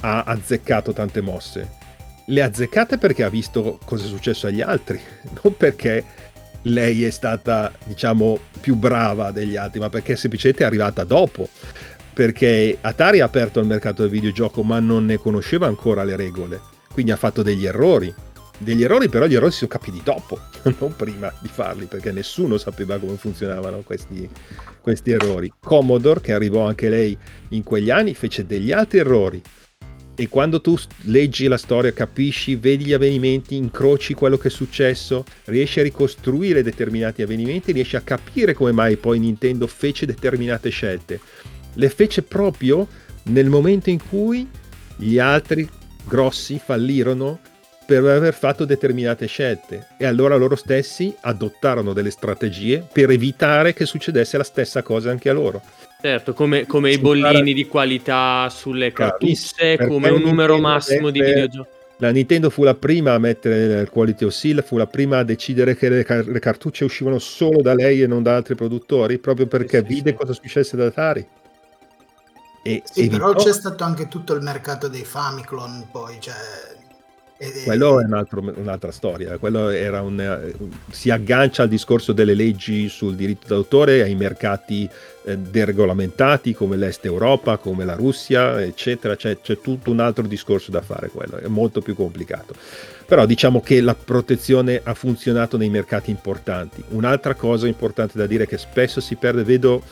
ha azzeccato tante mosse? Le ha azzeccate perché ha visto cosa è successo agli altri, non perché lei è stata, diciamo, più brava degli altri, ma perché semplicemente è arrivata dopo. Perché Atari ha aperto il mercato del videogioco, ma non ne conosceva ancora le regole, quindi ha fatto degli errori degli errori, però gli errori si sono capiti dopo, non prima di farli, perché nessuno sapeva come funzionavano questi, questi errori. Commodore, che arrivò anche lei in quegli anni, fece degli altri errori. E quando tu leggi la storia, capisci, vedi gli avvenimenti, incroci quello che è successo, riesci a ricostruire determinati avvenimenti, riesci a capire come mai poi Nintendo fece determinate scelte. Le fece proprio nel momento in cui gli altri grossi fallirono per aver fatto determinate scelte e allora loro stessi adottarono delle strategie per evitare che succedesse la stessa cosa anche a loro. Certo, come, come i bollini di qualità sulle cartucce, come un numero massimo di videogiochi. La Nintendo fu la prima a mettere il quality of seal, fu la prima a decidere che le, car- le cartucce uscivano solo da lei e non da altri produttori, proprio perché sì, vide sì. cosa successe da Atari. E sì, evitò... però c'è stato anche tutto il mercato dei Famiclone poi, cioè quello è un altro, un'altra storia, quello era un, si aggancia al discorso delle leggi sul diritto d'autore, ai mercati eh, deregolamentati come l'Est Europa, come la Russia, eccetera, c'è, c'è tutto un altro discorso da fare quello, è molto più complicato. Però diciamo che la protezione ha funzionato nei mercati importanti. Un'altra cosa importante da dire che spesso si perde, vedo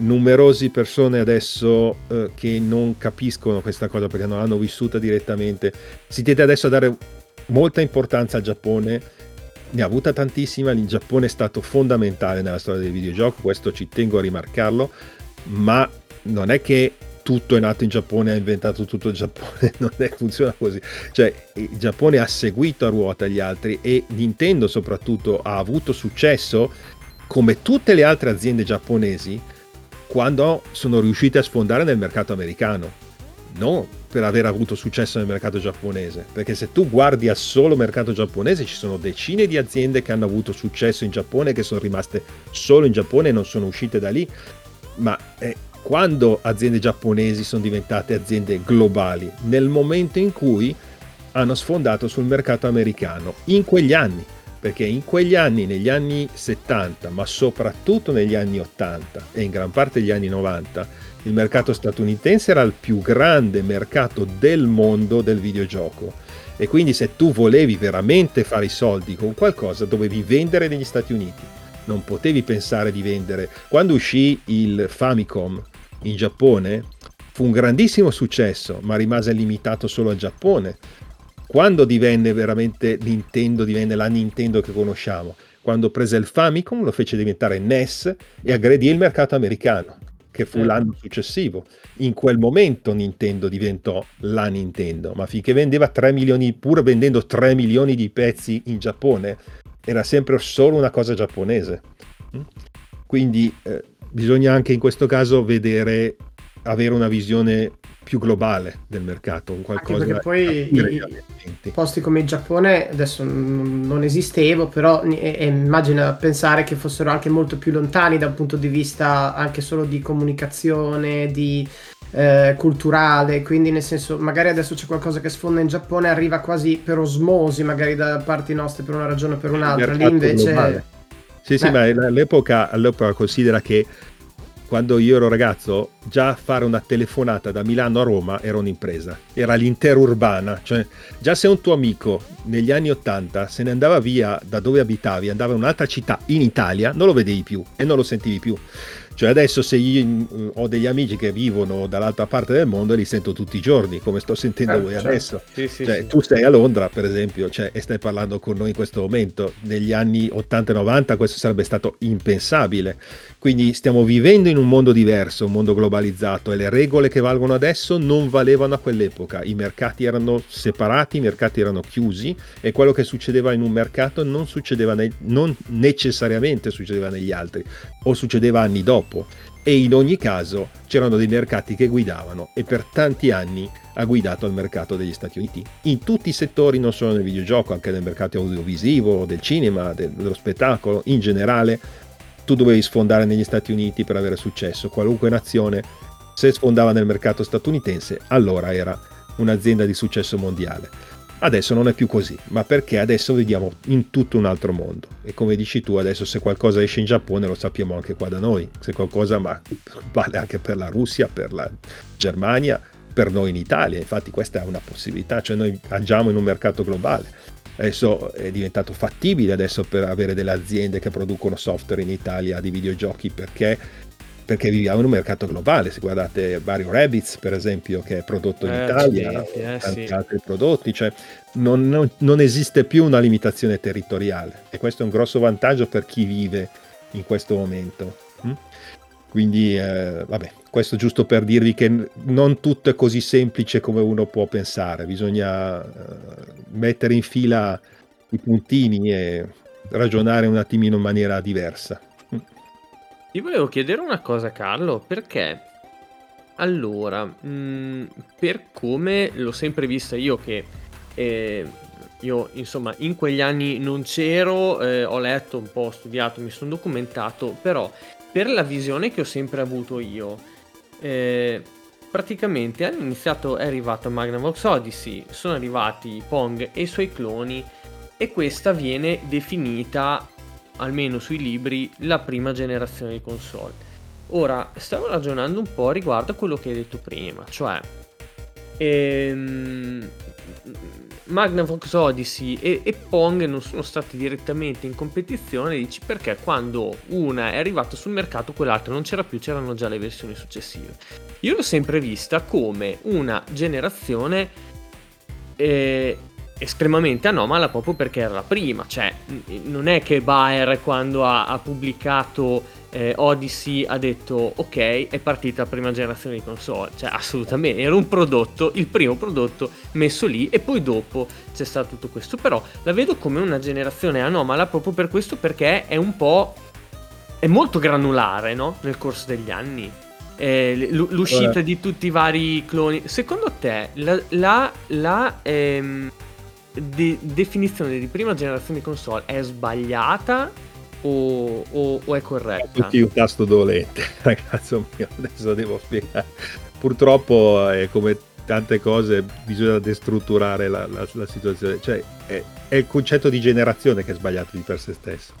numerose persone adesso eh, che non capiscono questa cosa perché non l'hanno vissuta direttamente. Si tende adesso a dare molta importanza al Giappone, ne ha avuta tantissima, il Giappone è stato fondamentale nella storia del videogioco, questo ci tengo a rimarcarlo, ma non è che tutto è nato in Giappone, ha inventato tutto il Giappone, non è, funziona così. Cioè, il Giappone ha seguito a ruota gli altri e Nintendo soprattutto ha avuto successo come tutte le altre aziende giapponesi quando sono riusciti a sfondare nel mercato americano, non per aver avuto successo nel mercato giapponese, perché se tu guardi al solo mercato giapponese ci sono decine di aziende che hanno avuto successo in Giappone, che sono rimaste solo in Giappone e non sono uscite da lì, ma eh, quando aziende giapponesi sono diventate aziende globali, nel momento in cui hanno sfondato sul mercato americano, in quegli anni perché in quegli anni, negli anni 70, ma soprattutto negli anni 80 e in gran parte degli anni 90, il mercato statunitense era il più grande mercato del mondo del videogioco. E quindi se tu volevi veramente fare i soldi con qualcosa, dovevi vendere negli Stati Uniti. Non potevi pensare di vendere. Quando uscì il Famicom in Giappone, fu un grandissimo successo, ma rimase limitato solo al Giappone quando divenne veramente Nintendo, divenne la Nintendo che conosciamo? Quando prese il Famicom, lo fece diventare NES e aggredì il mercato americano, che fu eh. l'anno successivo. In quel momento Nintendo diventò la Nintendo, ma finché vendeva 3 milioni, pur vendendo 3 milioni di pezzi in Giappone, era sempre solo una cosa giapponese. Mm? Quindi eh, bisogna anche in questo caso vedere, avere una visione più globale del mercato, un qualcosa Anche perché poi i, posti come il Giappone adesso non esistevo, però e, immagina pensare che fossero anche molto più lontani dal punto di vista anche solo di comunicazione, di eh, culturale, quindi nel senso magari adesso c'è qualcosa che sfonda in Giappone, arriva quasi per osmosi, magari da parti nostre per una ragione o per un'altra, lì invece... Globale. Sì, sì, Beh. ma all'epoca, all'epoca considera che quando io ero ragazzo, già fare una telefonata da Milano a Roma era un'impresa, era l'intera urbana, cioè già se un tuo amico negli anni 80 se ne andava via da dove abitavi, andava in un'altra città in Italia, non lo vedevi più e non lo sentivi più. Cioè adesso se io mm, ho degli amici che vivono dall'altra parte del mondo li sento tutti i giorni, come sto sentendo eh, voi certo. adesso. Sì, sì, cioè, sì. Tu sei a Londra, per esempio, cioè, e stai parlando con noi in questo momento. Negli anni 80 e 90 questo sarebbe stato impensabile. Quindi stiamo vivendo in un mondo diverso, un mondo globalizzato e le regole che valgono adesso non valevano a quell'epoca. I mercati erano separati, i mercati erano chiusi e quello che succedeva in un mercato non succedeva ne- non necessariamente succedeva negli altri o succedeva anni dopo troppo. E in ogni caso c'erano dei mercati che guidavano e per tanti anni ha guidato il mercato degli Stati Uniti. In tutti i settori, non solo nel videogioco, anche nel mercato audiovisivo, del cinema, del, dello spettacolo, in generale tu dovevi sfondare negli Stati Uniti per avere successo, qualunque nazione se sfondava nel mercato statunitense allora era un'azienda di successo mondiale. Adesso non è più così, ma perché adesso vediamo in tutto un altro mondo. E come dici tu, adesso se qualcosa esce in Giappone lo sappiamo anche qua da noi. Se qualcosa ma vale anche per la Russia, per la Germania, per noi in Italia. Infatti questa è una possibilità, cioè noi agiamo in un mercato globale. Adesso è diventato fattibile adesso per avere delle aziende che producono software in Italia di videogiochi perché, perché viviamo in un mercato globale. Se guardate Mario Rabbids, per esempio, che è prodotto in Eh, Italia, o eh, tanti sì. altri prodotti, cioè non, non- non esiste più una limitazione territoriale e questo è un grosso vantaggio per chi vive in questo momento. mm? Quindi, eh, vabbè, questo giusto per dirvi che non tutto è così semplice come uno può pensare, bisogna eh, mettere in fila i puntini e ragionare un attimino in maniera diversa. Ti volevo chiedere una cosa, Carlo, perché? Allora, mh, per come l'ho sempre vista io, che eh, io insomma in quegli anni non c'ero, eh, ho letto un po', ho studiato, mi sono documentato, però per la visione che ho sempre avuto io, eh, praticamente hanno iniziato, è arrivato Magnavox Odyssey, sono arrivati Pong e i suoi cloni e questa viene definita almeno sui libri, la prima generazione di console. Ora, stavo ragionando un po' riguardo a quello che hai detto prima, cioè ehm, Magnavox Odyssey e, e Pong non sono stati direttamente in competizione, dici perché quando una è arrivata sul mercato quell'altra non c'era più, c'erano già le versioni successive. Io l'ho sempre vista come una generazione eh, estremamente anomala proprio perché era la prima, cioè non è che Bayer quando ha, ha pubblicato eh, Odyssey ha detto ok è partita la prima generazione di console, cioè assolutamente era un prodotto, il primo prodotto messo lì e poi dopo c'è stato tutto questo, però la vedo come una generazione anomala proprio per questo perché è un po' è molto granulare no? nel corso degli anni. Eh, l'uscita Eh. di tutti i vari cloni. Secondo te la, la- la, ehm, de- definizione di prima generazione di console è sbagliata o, o- o è corretta? Tutti un tasto dolente, ragazzo mio, adesso devo spiegare. Purtroppo è come tante cose, bisogna destrutturare la, la- la situazione, cioè è, è il concetto di generazione che è sbagliato di per sé stesso.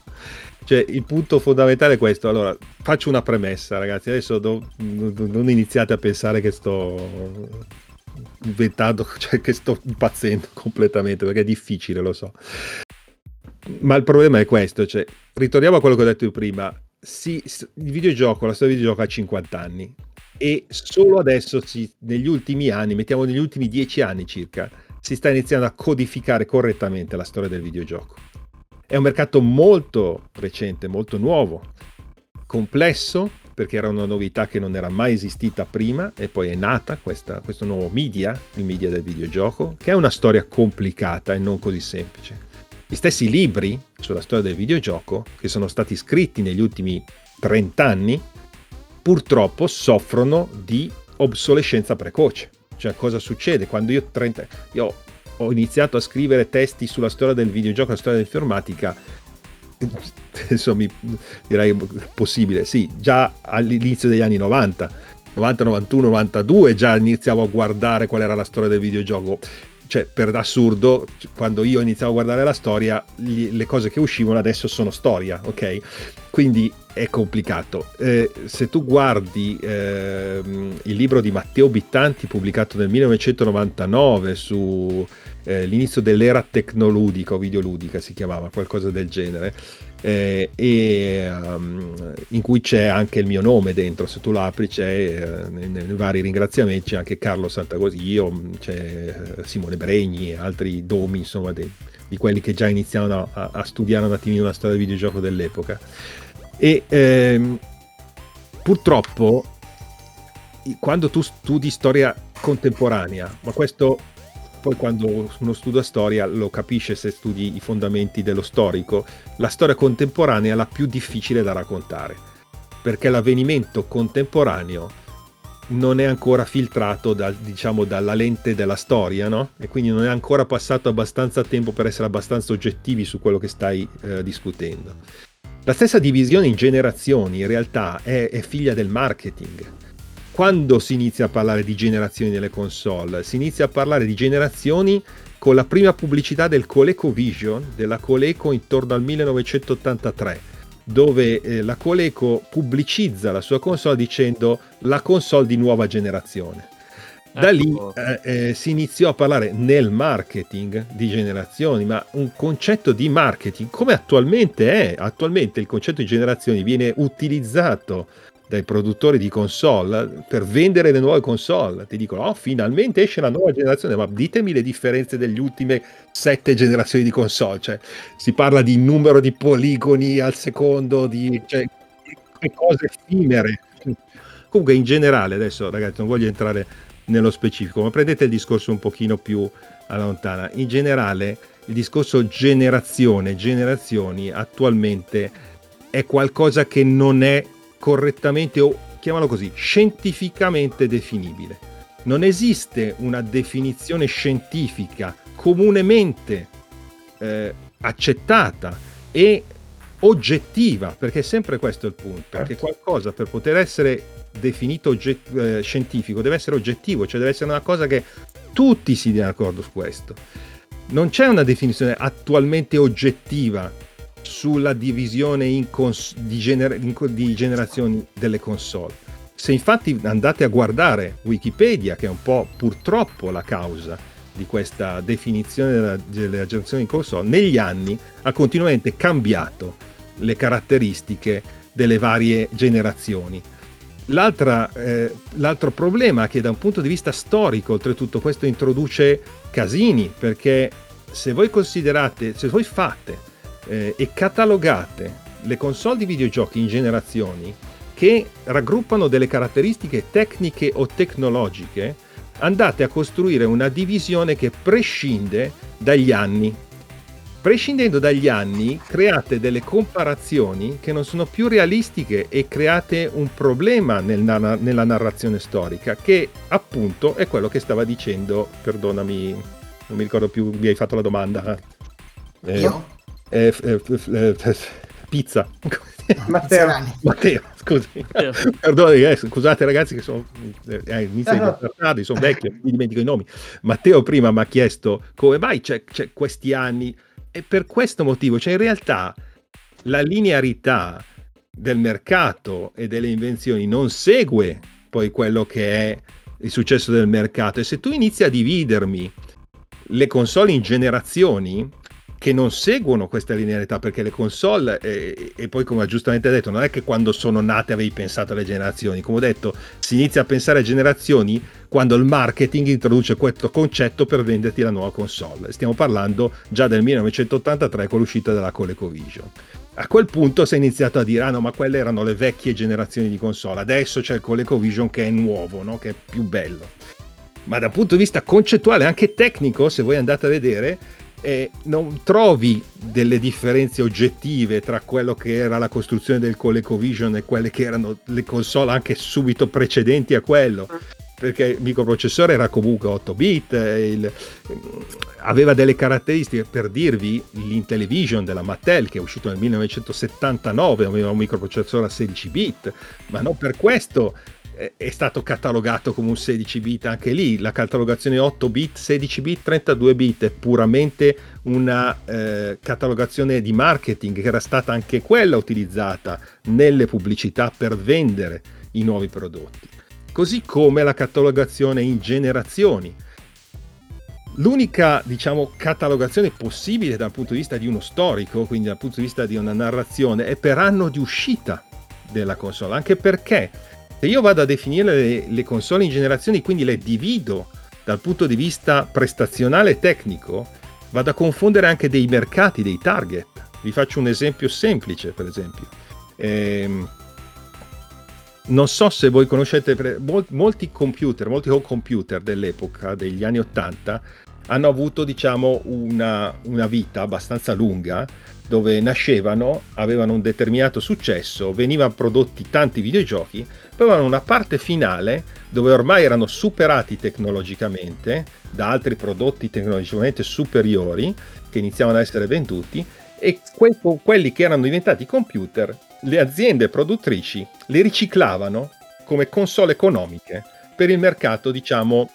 Cioè, il punto fondamentale è questo. Allora, faccio una premessa, ragazzi. Adesso do- non non iniziate a pensare che sto inventando, cioè che sto impazzendo completamente, perché è difficile, lo so. Ma il problema è questo, cioè, ritorniamo a quello che ho detto prima. Si- il videogioco, la storia del videogioco ha 50 anni e solo adesso, si- negli ultimi anni, mettiamo negli ultimi 10 anni circa, si sta iniziando a codificare correttamente la storia del videogioco. È un mercato molto recente, molto nuovo, complesso, perché era una novità che non era mai esistita prima e poi è nata questa- questo nuovo media, il media del videogioco, che è una storia complicata e non così semplice. Gli stessi libri sulla storia del videogioco, che sono stati scritti negli ultimi 30 anni, purtroppo soffrono di obsolescenza precoce. Cioè, cosa succede? Quando io, 30 io ho iniziato a scrivere testi sulla storia del videogioco, la storia dell'informatica, mi direi possibile, sì, già all'inizio degli anni 90, 90, 91, 92, già iniziavo a guardare qual era la storia del videogioco. Cioè, per assurdo, quando io iniziavo a guardare la storia, gli- le cose che uscivano adesso sono storia, ok? Quindi è complicato. Eh, se tu guardi ehm, il libro di Matteo Bittanti pubblicato nel 1999 su eh, l'inizio dell'era tecnoludica o videoludica si chiamava, qualcosa del genere, eh, e um, in cui c'è anche il mio nome dentro, se tu l'apri c'è eh, nei, nei vari ringraziamenti c'è anche Carlo Santagosio, c'è eh, Simone Bregni e altri domi insomma de- di quelli che già iniziavano a, a studiare un attimino la storia del videogioco dell'epoca. E ehm, purtroppo quando tu studi storia contemporanea, ma questo poi quando uno studia storia lo capisce se studi i fondamenti dello storico, la storia contemporanea è la più difficile da raccontare, perché l'avvenimento contemporaneo non è ancora filtrato dal- diciamo, dalla lente della storia, no? E quindi non è ancora passato abbastanza tempo per essere abbastanza oggettivi su quello che stai eh, discutendo. La stessa divisione in generazioni in realtà è, è figlia del marketing. Quando si inizia a parlare di generazioni nelle console? Si inizia a parlare di generazioni con la prima pubblicità del ColecoVision, della Coleco intorno al 1983, dove eh, la Coleco pubblicizza la sua console dicendo la console di nuova generazione. Da lì Ecco. eh, eh, si iniziò a parlare nel marketing di generazioni, ma un concetto di marketing come attualmente è. Attualmente il concetto di generazioni viene utilizzato dai produttori di console per vendere le nuove console. Ti dicono, oh, finalmente esce la nuova generazione, ma ditemi le differenze delle ultime sette generazioni di console. Cioè, si parla di numero di poligoni al secondo, di cioè, cose effimere. Comunque, in generale, adesso ragazzi, non voglio entrare nello specifico, ma prendete il discorso un pochino più alla lontana. In generale, il discorso generazione, generazioni attualmente è qualcosa che non è correttamente o chiamalo così, scientificamente definibile. Non esiste una definizione scientifica comunemente eh, accettata e oggettiva, perché è sempre questo il punto, perché qualcosa per poter essere definito ogget- eh, scientifico deve essere oggettivo, cioè deve essere una cosa che tutti si diano d'accordo su questo. Non c'è una definizione attualmente oggettiva sulla divisione cons- di, gener- di generazioni delle console. Se infatti andate a guardare Wikipedia, che è un po' purtroppo la causa di questa definizione della, della generazione di console, negli anni ha continuamente cambiato le caratteristiche delle varie generazioni. Eh, l'altro problema è che da un punto di vista storico, oltretutto, questo introduce casini, perché se voi considerate, se voi fate eh, e catalogate le console di videogiochi in generazioni che raggruppano delle caratteristiche tecniche o tecnologiche, andate a costruire una divisione che prescinde dagli anni. Prescindendo dagli anni, create delle comparazioni che non sono più realistiche e create un problema nel nella narrazione storica, che appunto è quello che stava dicendo, perdonami, non mi ricordo più, mi hai fatto la domanda. Eh, Io? Eh, eh, eh, f- pizza. Matteo. Matteo, scusi. Matteo. Perdoni, eh, scusate ragazzi che sono eh, inizio Eh, di no. tardi, sono vecchio, mi dimentico i nomi. Matteo prima mi ha chiesto come mai c'è, c'è questi anni e per questo motivo, cioè in realtà la linearità del mercato e delle invenzioni non segue poi quello che è il successo del mercato e se tu inizi a dividermi le console in generazioni che non seguono questa linearità perché le console eh, e poi come ha giustamente detto non è che quando sono nate avevi pensato alle generazioni. Come ho detto si inizia a pensare a generazioni quando il marketing introduce questo concetto per venderti la nuova console. Stiamo parlando già del 1983 con l'uscita della ColecoVision. A quel punto si è iniziato a dire ah no ma quelle erano le vecchie generazioni di console adesso c'è il ColecoVision che è nuovo no? che è più bello. Ma dal punto di vista concettuale anche tecnico se voi andate a vedere eh, non trovi delle differenze oggettive tra quello che era la costruzione del ColecoVision e quelle che erano le console anche subito precedenti a quello. Perché il microprocessore era comunque 8 bit il- aveva delle caratteristiche. Per dirvi l'Intellivision della Mattel che è uscito nel 1979 aveva un microprocessore a 16 bit ma non per questo è stato catalogato come un 16 bit anche lì. La catalogazione 8 bit 16 bit 32 bit è puramente una eh, catalogazione di marketing che era stata anche quella utilizzata nelle pubblicità per vendere i nuovi prodotti. Così come la catalogazione in generazioni. L'unica, diciamo, catalogazione possibile dal punto di vista di uno storico, quindi dal punto di vista di una narrazione, è per anno di uscita della console, anche perché se io vado a definire le, le console in generazioni, quindi le divido dal punto di vista prestazionale e tecnico, vado a confondere anche dei mercati, dei target. Vi faccio un esempio semplice, per esempio. Ehm, non so se voi conoscete molti computer, molti home computer dell'epoca, degli anni 80, hanno avuto diciamo una, una vita abbastanza lunga dove nascevano, avevano un determinato successo, venivano prodotti tanti videogiochi, avevano una parte finale dove ormai erano superati tecnologicamente da altri prodotti tecnologicamente superiori che iniziavano ad essere venduti e que- quelli che erano diventati computer, le aziende produttrici li riciclavano come console economiche per il mercato, diciamo,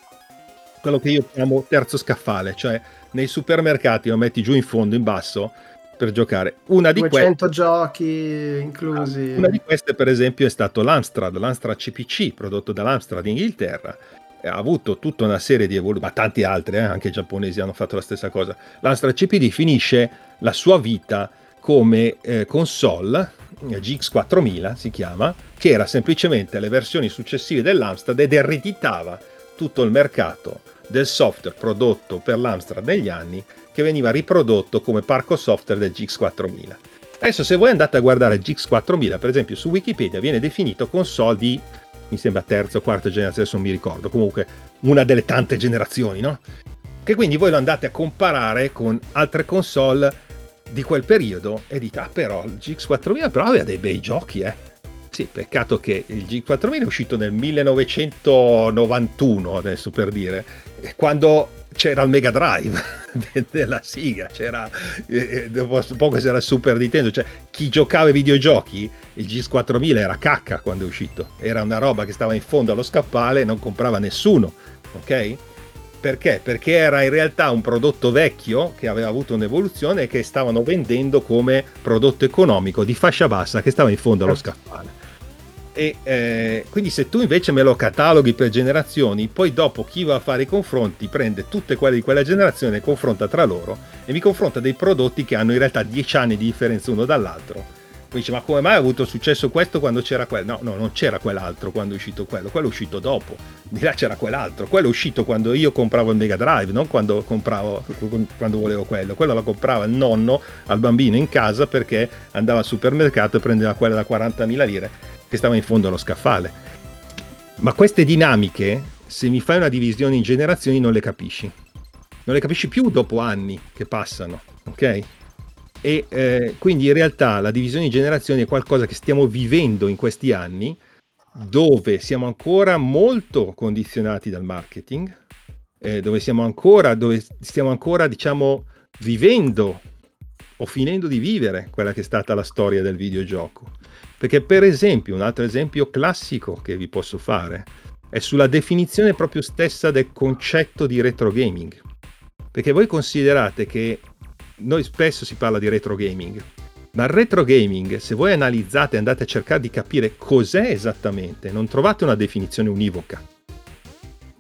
quello che io chiamo terzo scaffale, cioè nei supermercati lo metti giù in fondo, in basso, per giocare. Una di, 200 queste, giochi inclusi. una di queste, per esempio, è stato l'Amstrad, l'Amstrad CPC, prodotto dall'Amstrad in Inghilterra, ha avuto tutta una serie di evoluzioni, ma tanti altri, eh, anche i giapponesi hanno fatto la stessa cosa. L'Amstrad CPD finisce la sua vita come eh, console, eh, GX4000 si chiama, che era semplicemente le versioni successive dell'Amstrad ed ereditava tutto il mercato del software prodotto per l'Amstrad negli anni che veniva riprodotto come parco software del GX4000. Adesso se voi andate a guardare GX4000, per esempio su Wikipedia viene definito console di, mi sembra terza o quarta generazione, adesso non mi ricordo, comunque una delle tante generazioni, no? Che quindi voi lo andate a comparare con altre console di quel periodo e dite, ah però il GX4000 però aveva dei bei giochi, eh. Sì, peccato che il G4000 è uscito nel 1991, adesso per dire, quando c'era il Mega Drive della Siga, c'era eh, dopo poco c'era il Super Nintendo, cioè chi giocava ai videogiochi, il GS4000 era cacca quando è uscito, era una roba che stava in fondo allo scappale e non comprava nessuno, ok? Perché? Perché era in realtà un prodotto vecchio che aveva avuto un'evoluzione e che stavano vendendo come prodotto economico di fascia bassa che stava in fondo allo scaffale. E eh, quindi se tu invece me lo cataloghi per generazioni, poi dopo chi va a fare i confronti prende tutte quelle di quella generazione, confronta tra loro e mi confronta dei prodotti che hanno in realtà 10 anni di differenza uno dall'altro poi dice, ma come mai ha avuto successo questo quando c'era quello? No, no, non c'era quell'altro quando è uscito quello, quello è uscito dopo. Di là c'era quell'altro, quello è uscito quando io compravo il Mega Drive, non quando, compravo, quando volevo quello. Quello lo comprava il nonno al bambino in casa perché andava al supermercato e prendeva quella da 40.000 lire che stava in fondo allo scaffale. Ma queste dinamiche, se mi fai una divisione in generazioni, non le capisci. Non le capisci più dopo anni che passano, ok? E eh, quindi in realtà la divisione di generazioni è qualcosa che stiamo vivendo in questi anni, dove siamo ancora molto condizionati dal marketing, eh, dove siamo ancora, dove stiamo ancora, diciamo, vivendo o finendo di vivere quella che è stata la storia del videogioco. Perché per esempio, un altro esempio classico che vi posso fare è sulla definizione proprio stessa del concetto di retro gaming. Perché voi considerate che noi spesso si parla di retro gaming, ma il retro gaming, se voi analizzate e andate a cercare di capire cos'è esattamente, non trovate una definizione univoca.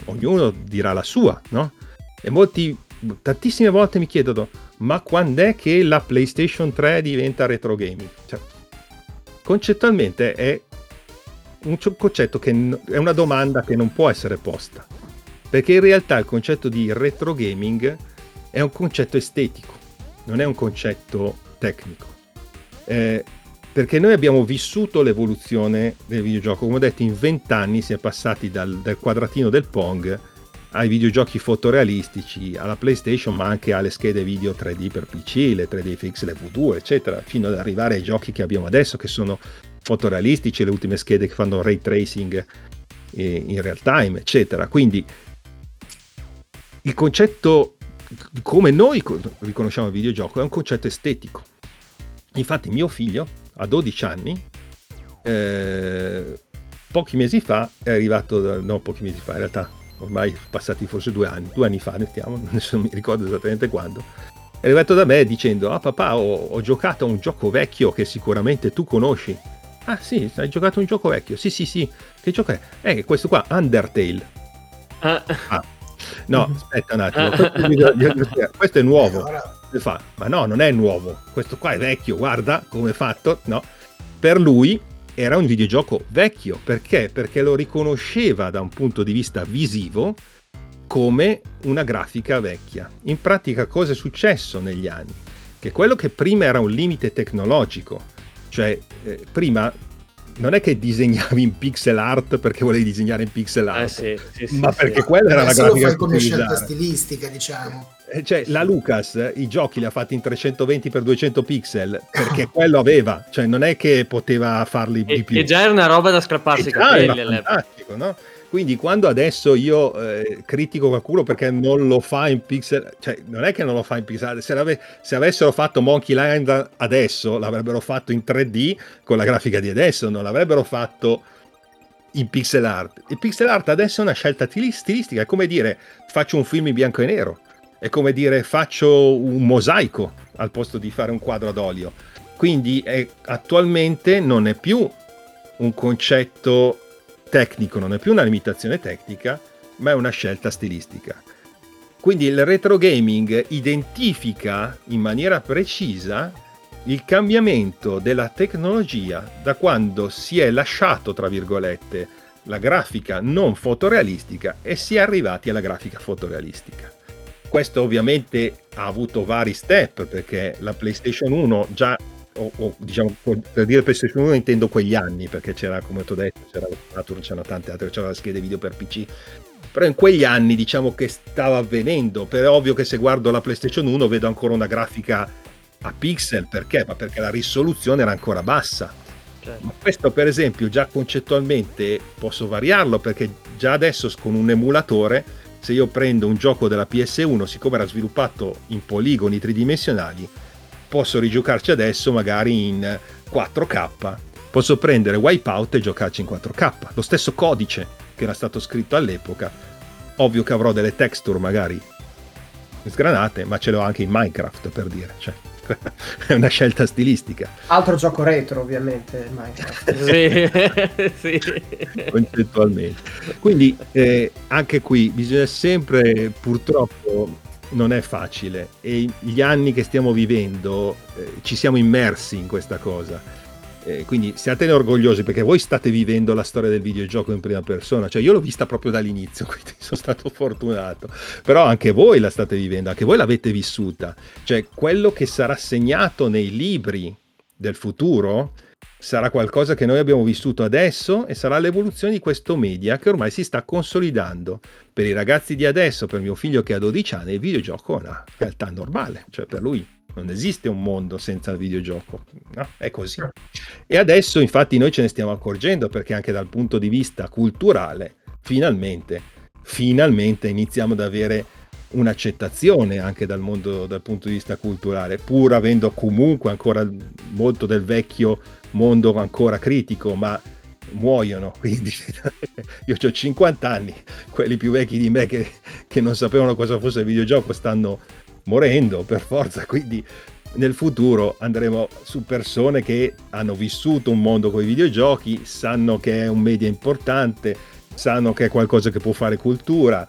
Ognuno dirà la sua, no? E molti, tantissime volte mi chiedono, ma quando è che la PlayStation 3 diventa retro gaming? Cioè, concettualmente è un concetto che è una domanda che non può essere posta. Perché in realtà il concetto di retro gaming è un concetto estetico non è un concetto tecnico. Eh, perché noi abbiamo vissuto l'evoluzione del videogioco. Come ho detto, in vent'anni si è passati dal, dal, quadratino del Pong ai videogiochi fotorealistici, alla PlayStation, ma anche alle schede video 3D per PC, le 3D FX, le V2, eccetera, fino ad arrivare ai giochi che abbiamo adesso, che sono fotorealistici, le ultime schede che fanno ray tracing in real time, eccetera. Quindi il concetto come noi riconosciamo il videogioco, è un concetto estetico. Infatti mio figlio, a 12 anni, eh, pochi mesi fa è arrivato, no pochi mesi fa in realtà, ormai passati forse due anni, due anni fa mettiamo, non mi ricordo esattamente quando, è arrivato da me dicendo, ah papà ho, ho giocato a un gioco vecchio che sicuramente tu conosci. Ah sì, hai giocato a un gioco vecchio? Sì sì sì, che gioco è? Eh, questo qua, Undertale. Ah. ah No, aspetta un attimo, questo, questo è nuovo. Fa, ma no, non è nuovo, questo qua è vecchio, guarda come è fatto. No, per lui era un videogioco vecchio, perché? Perché lo riconosceva da un punto di vista visivo come una grafica vecchia. In pratica cosa è successo negli anni? Che quello che prima era un limite tecnologico, cioè eh, prima non è che disegnavi in pixel art perché volevi disegnare in pixel art, eh sì, sì, ma sì, perché quella era la grafica fai come scelta stilistica, diciamo. Eh, cioè, la Lucas i giochi li ha fatti in 320x200 pixel perché quello aveva, cioè non è che poteva farli e, di più. E già era una roba da scrapparsi i capelli all'epoca. No? Quindi quando adesso io eh, critico qualcuno perché non lo fa in pixel, cioè non è che non lo fa in pixel, se, ave- se avessero fatto Monkey Island adesso l'avrebbero fatto in 3D con la grafica di adesso, non l'avrebbero fatto in pixel art. Il pixel art adesso è una scelta stilistica, è come dire faccio un film in bianco e nero, è come dire faccio un mosaico al posto di fare un quadro ad olio. Quindi è, attualmente non è più un concetto tecnico, non è più una limitazione tecnica, ma è una scelta stilistica. Quindi il retro gaming identifica in maniera precisa il cambiamento della tecnologia da quando si è lasciato, tra virgolette, la grafica non fotorealistica e si è arrivati alla grafica fotorealistica. Questo ovviamente ha avuto vari step perché la PlayStation 1 già o, o, diciamo per dire PlayStation 1 intendo quegli anni perché c'era come ti ho detto c'era la Saturn c'erano tante altre c'era la scheda video per PC però in quegli anni diciamo che stava avvenendo per ovvio che se guardo la PlayStation 1 vedo ancora una grafica a pixel perché? Ma perché la risoluzione era ancora bassa certo. ma questo per esempio già concettualmente posso variarlo perché già adesso con un emulatore se io prendo un gioco della PS1 siccome era sviluppato in poligoni tridimensionali posso rigiocarci adesso magari in 4K. Posso prendere Wipeout e giocarci in 4K. Lo stesso codice che era stato scritto all'epoca. Ovvio che avrò delle texture magari sgranate, ma ce l'ho anche in Minecraft per dire. Cioè, è una scelta stilistica. Altro gioco retro, ovviamente, Minecraft. sì, sì. Concettualmente. Quindi eh, anche qui bisogna sempre, purtroppo, non è facile. E gli anni che stiamo vivendo eh, ci siamo immersi in questa cosa. Eh, quindi siatene orgogliosi perché voi state vivendo la storia del videogioco in prima persona, cioè io l'ho vista proprio dall'inizio, quindi sono stato fortunato, però anche voi la state vivendo, anche voi l'avete vissuta, cioè quello che sarà segnato nei libri del futuro sarà qualcosa che noi abbiamo vissuto adesso e sarà l'evoluzione di questo media che ormai si sta consolidando. Per i ragazzi di adesso, per mio figlio che ha 12 anni, il videogioco è una realtà normale, cioè per lui non esiste un mondo senza il videogioco, no? È così. E adesso infatti noi ce ne stiamo accorgendo perché anche dal punto di vista culturale, finalmente, finalmente iniziamo ad avere un'accettazione anche dal mondo dal punto di vista culturale, pur avendo comunque ancora molto del vecchio mondo ancora critico, ma muoiono, quindi io ho 50 anni, quelli più vecchi di me che, che non sapevano cosa fosse il videogioco stanno morendo per forza, quindi nel futuro andremo su persone che hanno vissuto un mondo con i videogiochi, sanno che è un media importante, sanno che è qualcosa che può fare cultura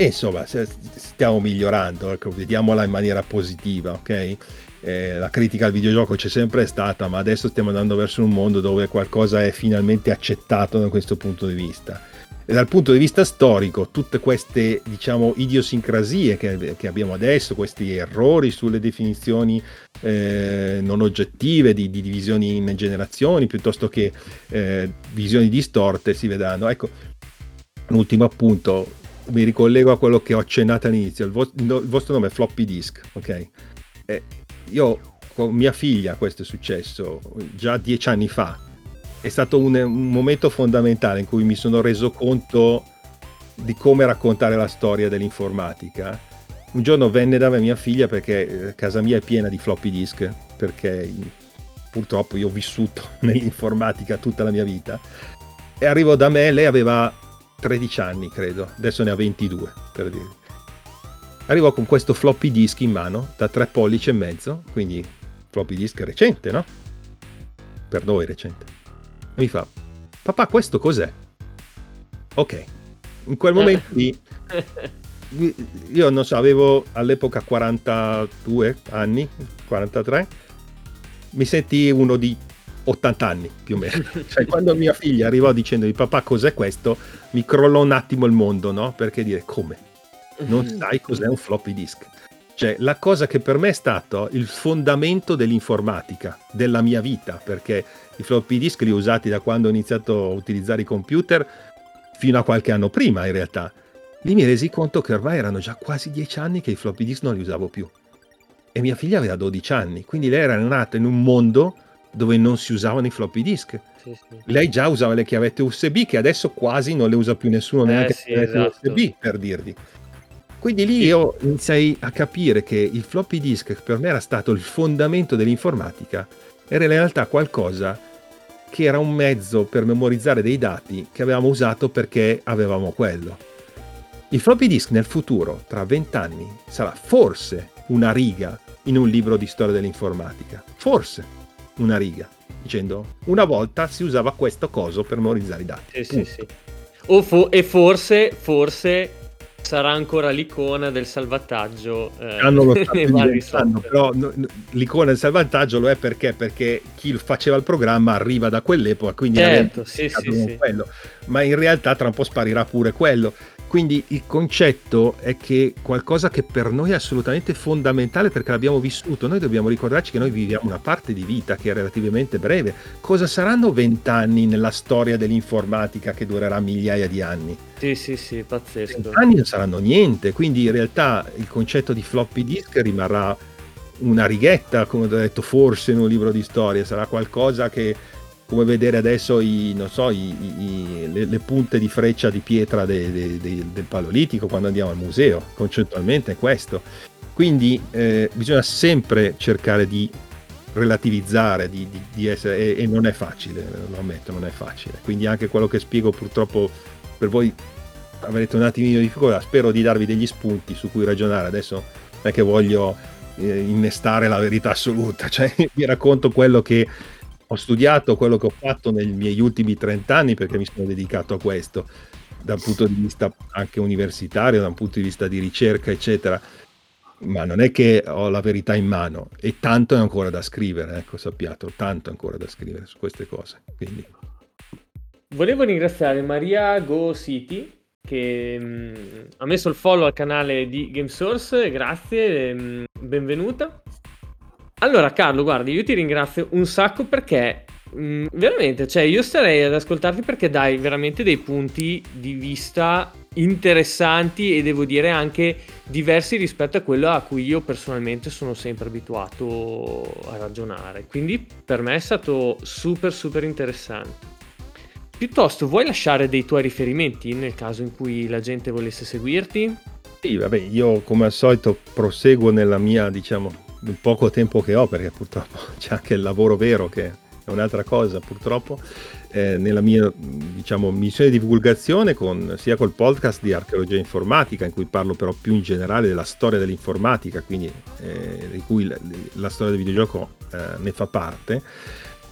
e insomma stiamo migliorando, ecco, vediamola in maniera positiva, ok? Eh, la critica al videogioco c'è sempre stata, ma adesso stiamo andando verso un mondo dove qualcosa è finalmente accettato da questo punto di vista. E dal punto di vista storico, tutte queste diciamo idiosincrasie che, che abbiamo adesso, questi errori sulle definizioni eh, non oggettive di, di, divisioni in generazioni piuttosto che eh, visioni distorte, si vedranno. Ecco, un ultimo appunto, mi ricollego a quello che ho accennato all'inizio. Il, vo- il vostro nome è floppy disk, ok? Eh, io con mia figlia questo è successo già dieci anni fa. È stato un, un, momento fondamentale in cui mi sono reso conto di come raccontare la storia dell'informatica. Un giorno venne da me mia figlia perché eh, casa mia è piena di floppy disk, perché purtroppo io ho vissuto nell'informatica tutta la mia vita. E arrivò da me, lei aveva 13 anni credo, adesso ne ha 22 per dire arrivò con questo floppy disk in mano da 3 pollici e mezzo, quindi floppy disk recente, no? Per noi recente. E mi fa, papà questo cos'è? Ok, in quel momento lì, io non so, avevo all'epoca 42 anni, 43, mi sentì uno di 80 anni più o meno. Cioè, quando mia figlia arrivò dicendomi papà cos'è questo, mi crollò un attimo il mondo, no? Perché dire come? non sai cos'è un floppy disk. Cioè, la cosa che per me è stato il fondamento dell'informatica, della mia vita, perché i floppy disk li ho usati da quando ho iniziato a utilizzare i computer fino a qualche anno prima, in realtà. Lì mi resi conto che ormai erano già quasi dieci anni che i floppy disk non li usavo più. E mia figlia aveva 12 anni, quindi lei era nata in un mondo dove non si usavano i floppy disk. Sì, sì. Lei già usava le chiavette USB che adesso quasi non le usa più nessuno, eh, neanche sì, le esatto. USB per dirvi. Quindi lì io iniziai a capire che il floppy disk, che per me era stato il fondamento dell'informatica, era in realtà qualcosa che era un mezzo per memorizzare dei dati che avevamo usato perché avevamo quello. Il floppy disk nel futuro, tra vent'anni, sarà forse una riga in un libro di storia dell'informatica. Forse una riga, dicendo una volta si usava questo coso per memorizzare i dati. Sì, sì, sì. O fo- e forse, forse sarà ancora l'icona del salvataggio eh, hanno lo stanno però no, no, l'icona del salvataggio lo è perché perché chi faceva il programma arriva da quell'epoca quindi certo, sì, sì, sì. quello ma in realtà tra un po' sparirà pure quello quindi il concetto è che qualcosa che per noi è assolutamente fondamentale perché l'abbiamo vissuto, noi dobbiamo ricordarci che noi viviamo una parte di vita che è relativamente breve. Cosa saranno vent'anni nella storia dell'informatica che durerà migliaia di anni? Sì, sì, sì, pazzesco. Vent'anni non saranno niente, quindi in realtà il concetto di floppy disk rimarrà una righetta, come ho detto, forse in un libro di storia, sarà qualcosa che come vedere adesso i, so, i, i, le, le, punte di freccia di pietra de, de, de, del Paleolitico quando andiamo al museo, concettualmente è questo. Quindi eh, bisogna sempre cercare di relativizzare, di, di, di essere, e, e, non è facile, lo ammetto, non è facile. Quindi anche quello che spiego purtroppo per voi avrete un attimino di difficoltà, spero di darvi degli spunti su cui ragionare, adesso non è che voglio eh, innestare la verità assoluta, cioè vi racconto quello che ho studiato quello che ho fatto nei miei ultimi 30 anni perché mi sono dedicato a questo, da un punto di vista anche universitario, da un punto di vista di ricerca, eccetera. Ma non è che ho la verità in mano e tanto è ancora da scrivere, ecco, sappiate, tanto ancora da scrivere su queste cose. Quindi. Volevo ringraziare Maria Go City che mh, mm, ha messo il follow al canale di GameSource, grazie, mh, mm, benvenuta. Allora, Carlo, guardi, io ti ringrazio un sacco perché mh, mm, veramente, cioè, io starei ad ascoltarti perché dai veramente dei punti di vista interessanti e devo dire anche diversi rispetto a quello a cui io personalmente sono sempre abituato a ragionare. Quindi per me è stato super super interessante. Piuttosto, vuoi lasciare dei tuoi riferimenti nel caso in cui la gente volesse seguirti? Sì, vabbè, io come al solito proseguo nella mia, diciamo, il poco tempo che ho, perché purtroppo c'è anche il lavoro vero che è un'altra cosa purtroppo, eh, nella mia diciamo, missione di divulgazione con, sia col podcast di archeologia informatica, in cui parlo però più in generale della storia dell'informatica, quindi eh, di cui la, la, storia del videogioco eh, ne fa parte.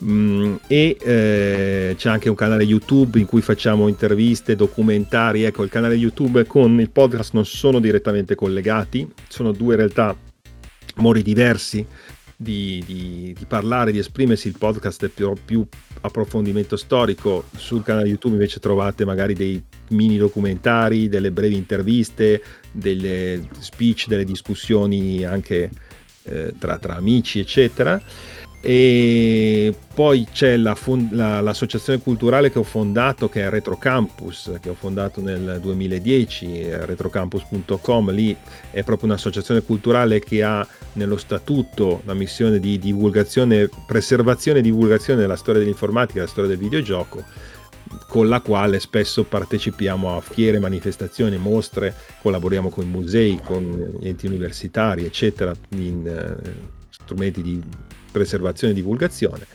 Mm, e eh, c'è anche un canale YouTube in cui facciamo interviste, documentari. Ecco, il canale YouTube con il podcast non sono direttamente collegati, sono due realtà modi diversi di, di, di, parlare, di esprimersi. Il podcast è più, più, approfondimento storico. Sul canale YouTube invece trovate magari dei mini documentari, delle brevi interviste, delle speech, delle discussioni anche eh, tra, tra amici, eccetera e poi c'è la fond- la, l'associazione culturale che ho fondato che è Retro Campus che ho fondato nel 2010 retrocampus.com lì è proprio un'associazione culturale che ha nello statuto la missione di divulgazione preservazione e divulgazione della storia dell'informatica della storia del videogioco con la quale spesso partecipiamo a fiere, manifestazioni, mostre, collaboriamo con i musei, con enti universitari, eccetera, in uh, strumenti di preservazione e divulgazione.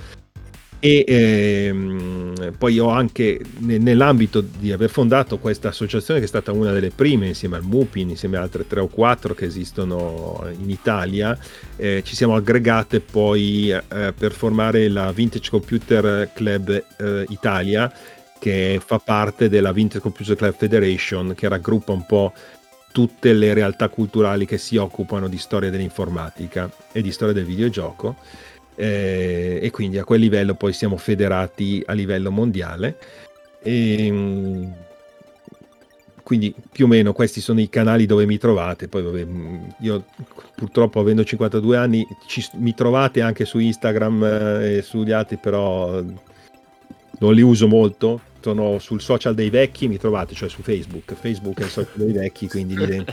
E ehm, poi ho anche nell'ambito di aver fondato questa associazione che è stata una delle prime insieme al MUPIN, insieme ad altre tre o quattro che esistono in Italia, eh, ci siamo aggregate poi eh, per formare la Vintage Computer Club eh, Italia che fa parte della Vintage Computer Club Federation che raggruppa un po' tutte le realtà culturali che si occupano di storia dell'informatica e di storia del videogioco eh, e quindi a quel livello poi siamo federati a livello mondiale. E, ehm, quindi più o meno questi sono i canali dove mi trovate. Poi vabbè, io purtroppo avendo 52 anni ci, mi trovate anche su Instagram eh, e sugli altri, però non li uso molto. Sono sul social dei vecchi, mi trovate, cioè su Facebook. Facebook è il social dei vecchi, quindi se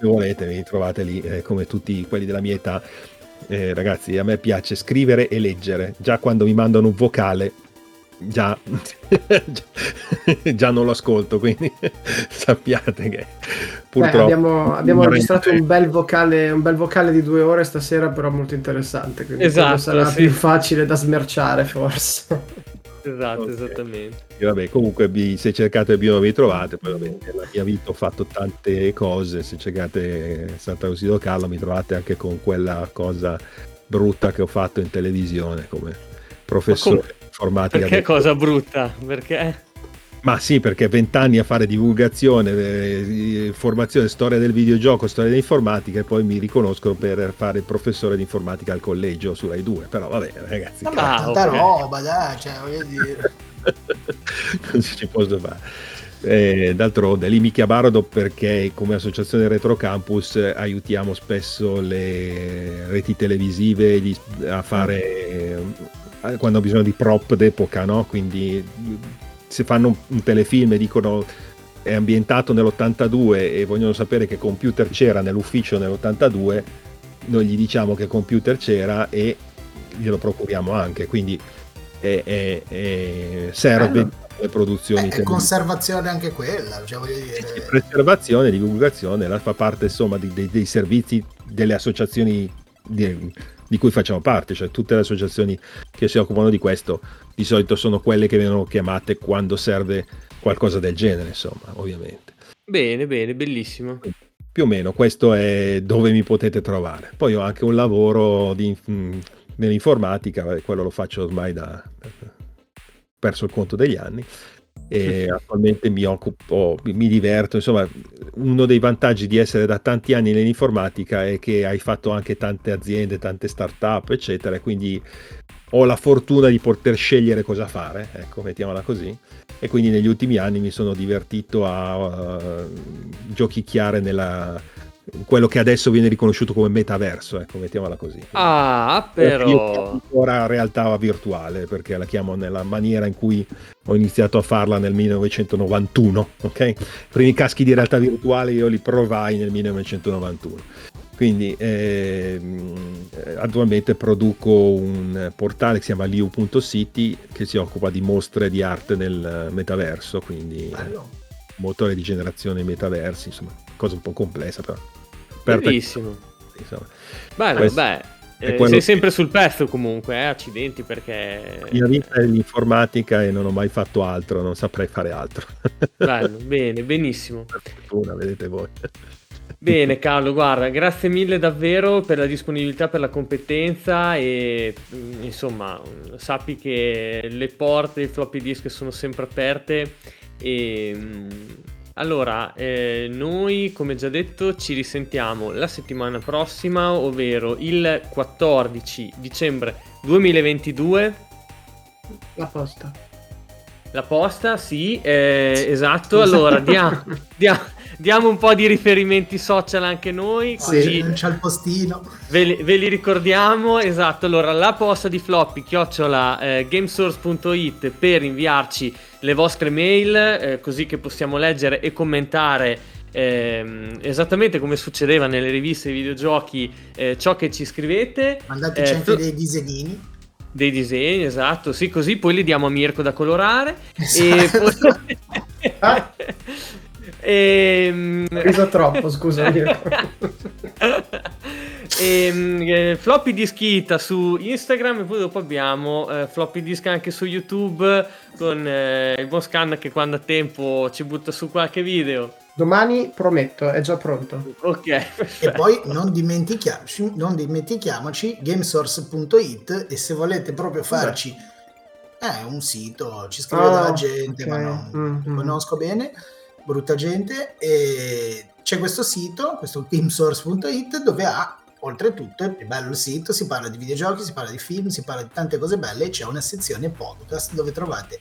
volete mi trovate lì eh, come tutti quelli della mia età eh, ragazzi, a me piace scrivere e leggere. Già quando mi mandano un vocale, già, già non lo ascolto, quindi sappiate che purtroppo... Beh, abbiamo, abbiamo registrato un bel, vocale, un bel vocale di due ore stasera, però molto interessante, quindi esatto, sarà sì. più facile da smerciare forse. Esatto, okay. esattamente. E vabbè, comunque vi, se cercate il bio vi trovate, poi vabbè, nella mia vita ho fatto tante cose, se cercate Santa Lucido Carlo mi trovate anche con quella cosa brutta che ho fatto in televisione come professore informatica. Perché cosa brutta? Perché? Ma sì, perché vent'anni a fare divulgazione, eh, formazione, storia del videogioco, storia dell'informatica e poi mi riconoscono per fare il professore di informatica al collegio su Rai 2. Però vabbè, ragazzi. Ma tanta ok. roba, dai, cioè, voglio dire. non si posso fare. Eh, d'altronde lì mi chiamarono perché come associazione Retro Campus eh, aiutiamo spesso le reti televisive a fare eh, quando hanno bisogno di prop d'epoca, no? Quindi se fanno un, un telefilm e dicono è ambientato nell'82 e vogliono sapere che computer c'era nell'ufficio nell'82, noi gli diciamo che computer c'era e glielo procuriamo anche, quindi è- è- è- serve le produzioni Eh, televisive. conservazione anche quella, cioè voglio dire. preservazione, divulgazione, la fa parte insomma di- dei, dei servizi delle associazioni di, di cui facciamo parte, cioè tutte le associazioni che si occupano di questo di solito sono quelle che vengono chiamate quando serve qualcosa del genere, insomma, ovviamente. Bene, bene, bellissimo. Più o meno questo è dove mi potete trovare. Poi ho anche un lavoro di- mh, nell'informatica, eh, quello lo faccio ormai da perso il conto degli anni e attualmente mi occupo, mi- mi diverto, insomma, uno dei vantaggi di essere da tanti anni nell'informatica è che hai fatto anche tante aziende, tante start-up, eccetera, quindi ho la fortuna di poter scegliere cosa fare, ecco, mettiamola così. E quindi negli ultimi anni mi sono divertito a uh, giochicchiare nella quello che adesso viene riconosciuto come metaverso, ecco, mettiamola così. Ah, Io però... chiamo ancora realtà virtuale perché la chiamo nella maniera in cui ho iniziato a farla nel 1991, ok? I primi caschi di realtà virtuale io li provai nel 1991. Quindi eh, attualmente produco un portale che si chiama liu.city che si occupa di mostre di arte nel metaverso, quindi Bello. motore di generazione metaversi, insomma, cosa un po' complessa però. Per- Bellissimo. insomma. Bello, Questo beh. eh, sei che- sempre sul pezzo comunque, eh? accidenti perché... La mia vita è l'informatica e non ho mai fatto altro, non saprei fare altro. Bello, bene, benissimo. Per fortuna, vedete voi. Bene Carlo, guarda, grazie mille davvero per la disponibilità, per la competenza e mm, insomma sappi che le porte dei floppy disk sono sempre aperte e mm, allora eh, noi come già detto ci risentiamo la settimana prossima ovvero il 14 dicembre 2022 La posta. la posta, sì, eh, esatto. Allora, dia- dia- diamo un po' di riferimenti social anche noi, Sì, così c'è il postino. ve, li, ve li ricordiamo. Esatto, allora la posta di floppy chiocciola eh, gamesource.it per inviarci le vostre mail, eh, così che possiamo leggere e commentare. ehm, esattamente come succedeva nelle riviste di videogiochi, eh, ciò che ci scrivete. Mandateci Eh, anche tu- dei disegnini. dei disegni, esatto, sì, così poi li diamo a Mirko da colorare. Esatto. E Ah. Ehm, Ho riso troppo, scusa. Mirko. Ehm, eh, floppy disk Ita su Instagram e poi dopo abbiamo eh, floppy disk anche su YouTube con eh, il buon scan che quando ha tempo ci butta su qualche video. Domani prometto, è già pronto. Ok, E perfetto. poi non dimentichiamoci, non dimentichiamoci gamesource.it e se volete proprio farci eh, un sito, ci scrive Ah, della gente, ok. ma non Mm, mm. conosco bene, brutta gente, e c'è questo sito, questo gamesource.it, dove ha oltretutto è bello il sito, si parla di videogiochi, si parla di film, si parla di tante cose belle e c'è una sezione podcast dove trovate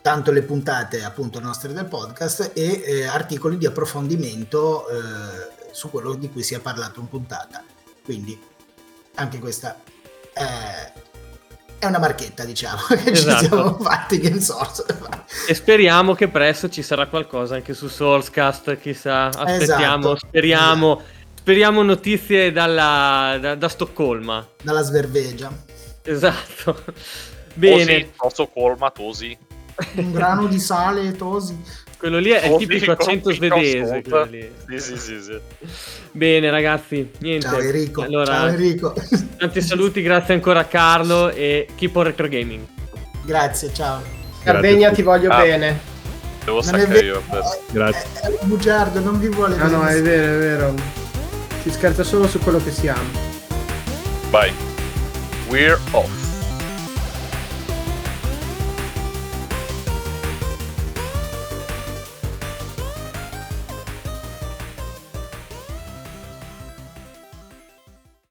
tanto le puntate appunto nostre del podcast e eh, articoli di approfondimento eh, su quello di cui si è parlato in puntata. Quindi anche questa è, è una marchetta, diciamo, che Esatto. ci siamo fatti Game Source. E speriamo che presto ci sarà qualcosa anche su Sourcecast, chissà, aspettiamo, Esatto. speriamo, speriamo notizie dalla, da, da Stoccolma. Dalla svervegia. Esatto. Bene, Tosi, colma, Tosi. Un grano di sale, tosi. Quello lì è il tipico accento svedese. Sì, sì, sì, sì. Bene ragazzi, niente. Ciao Enrico. Allora, Ciao Enrico. tanti saluti, grazie ancora a Carlo e keep on retro gaming. Grazie, ciao. Carvegna, ti voglio Ah. bene. Devo staccare io. aspetta. Grazie. È, è un bugiardo, non vi vuole Ah no, bene. è vero, è vero. Si scherza solo su quello che siamo. Vai. We're off.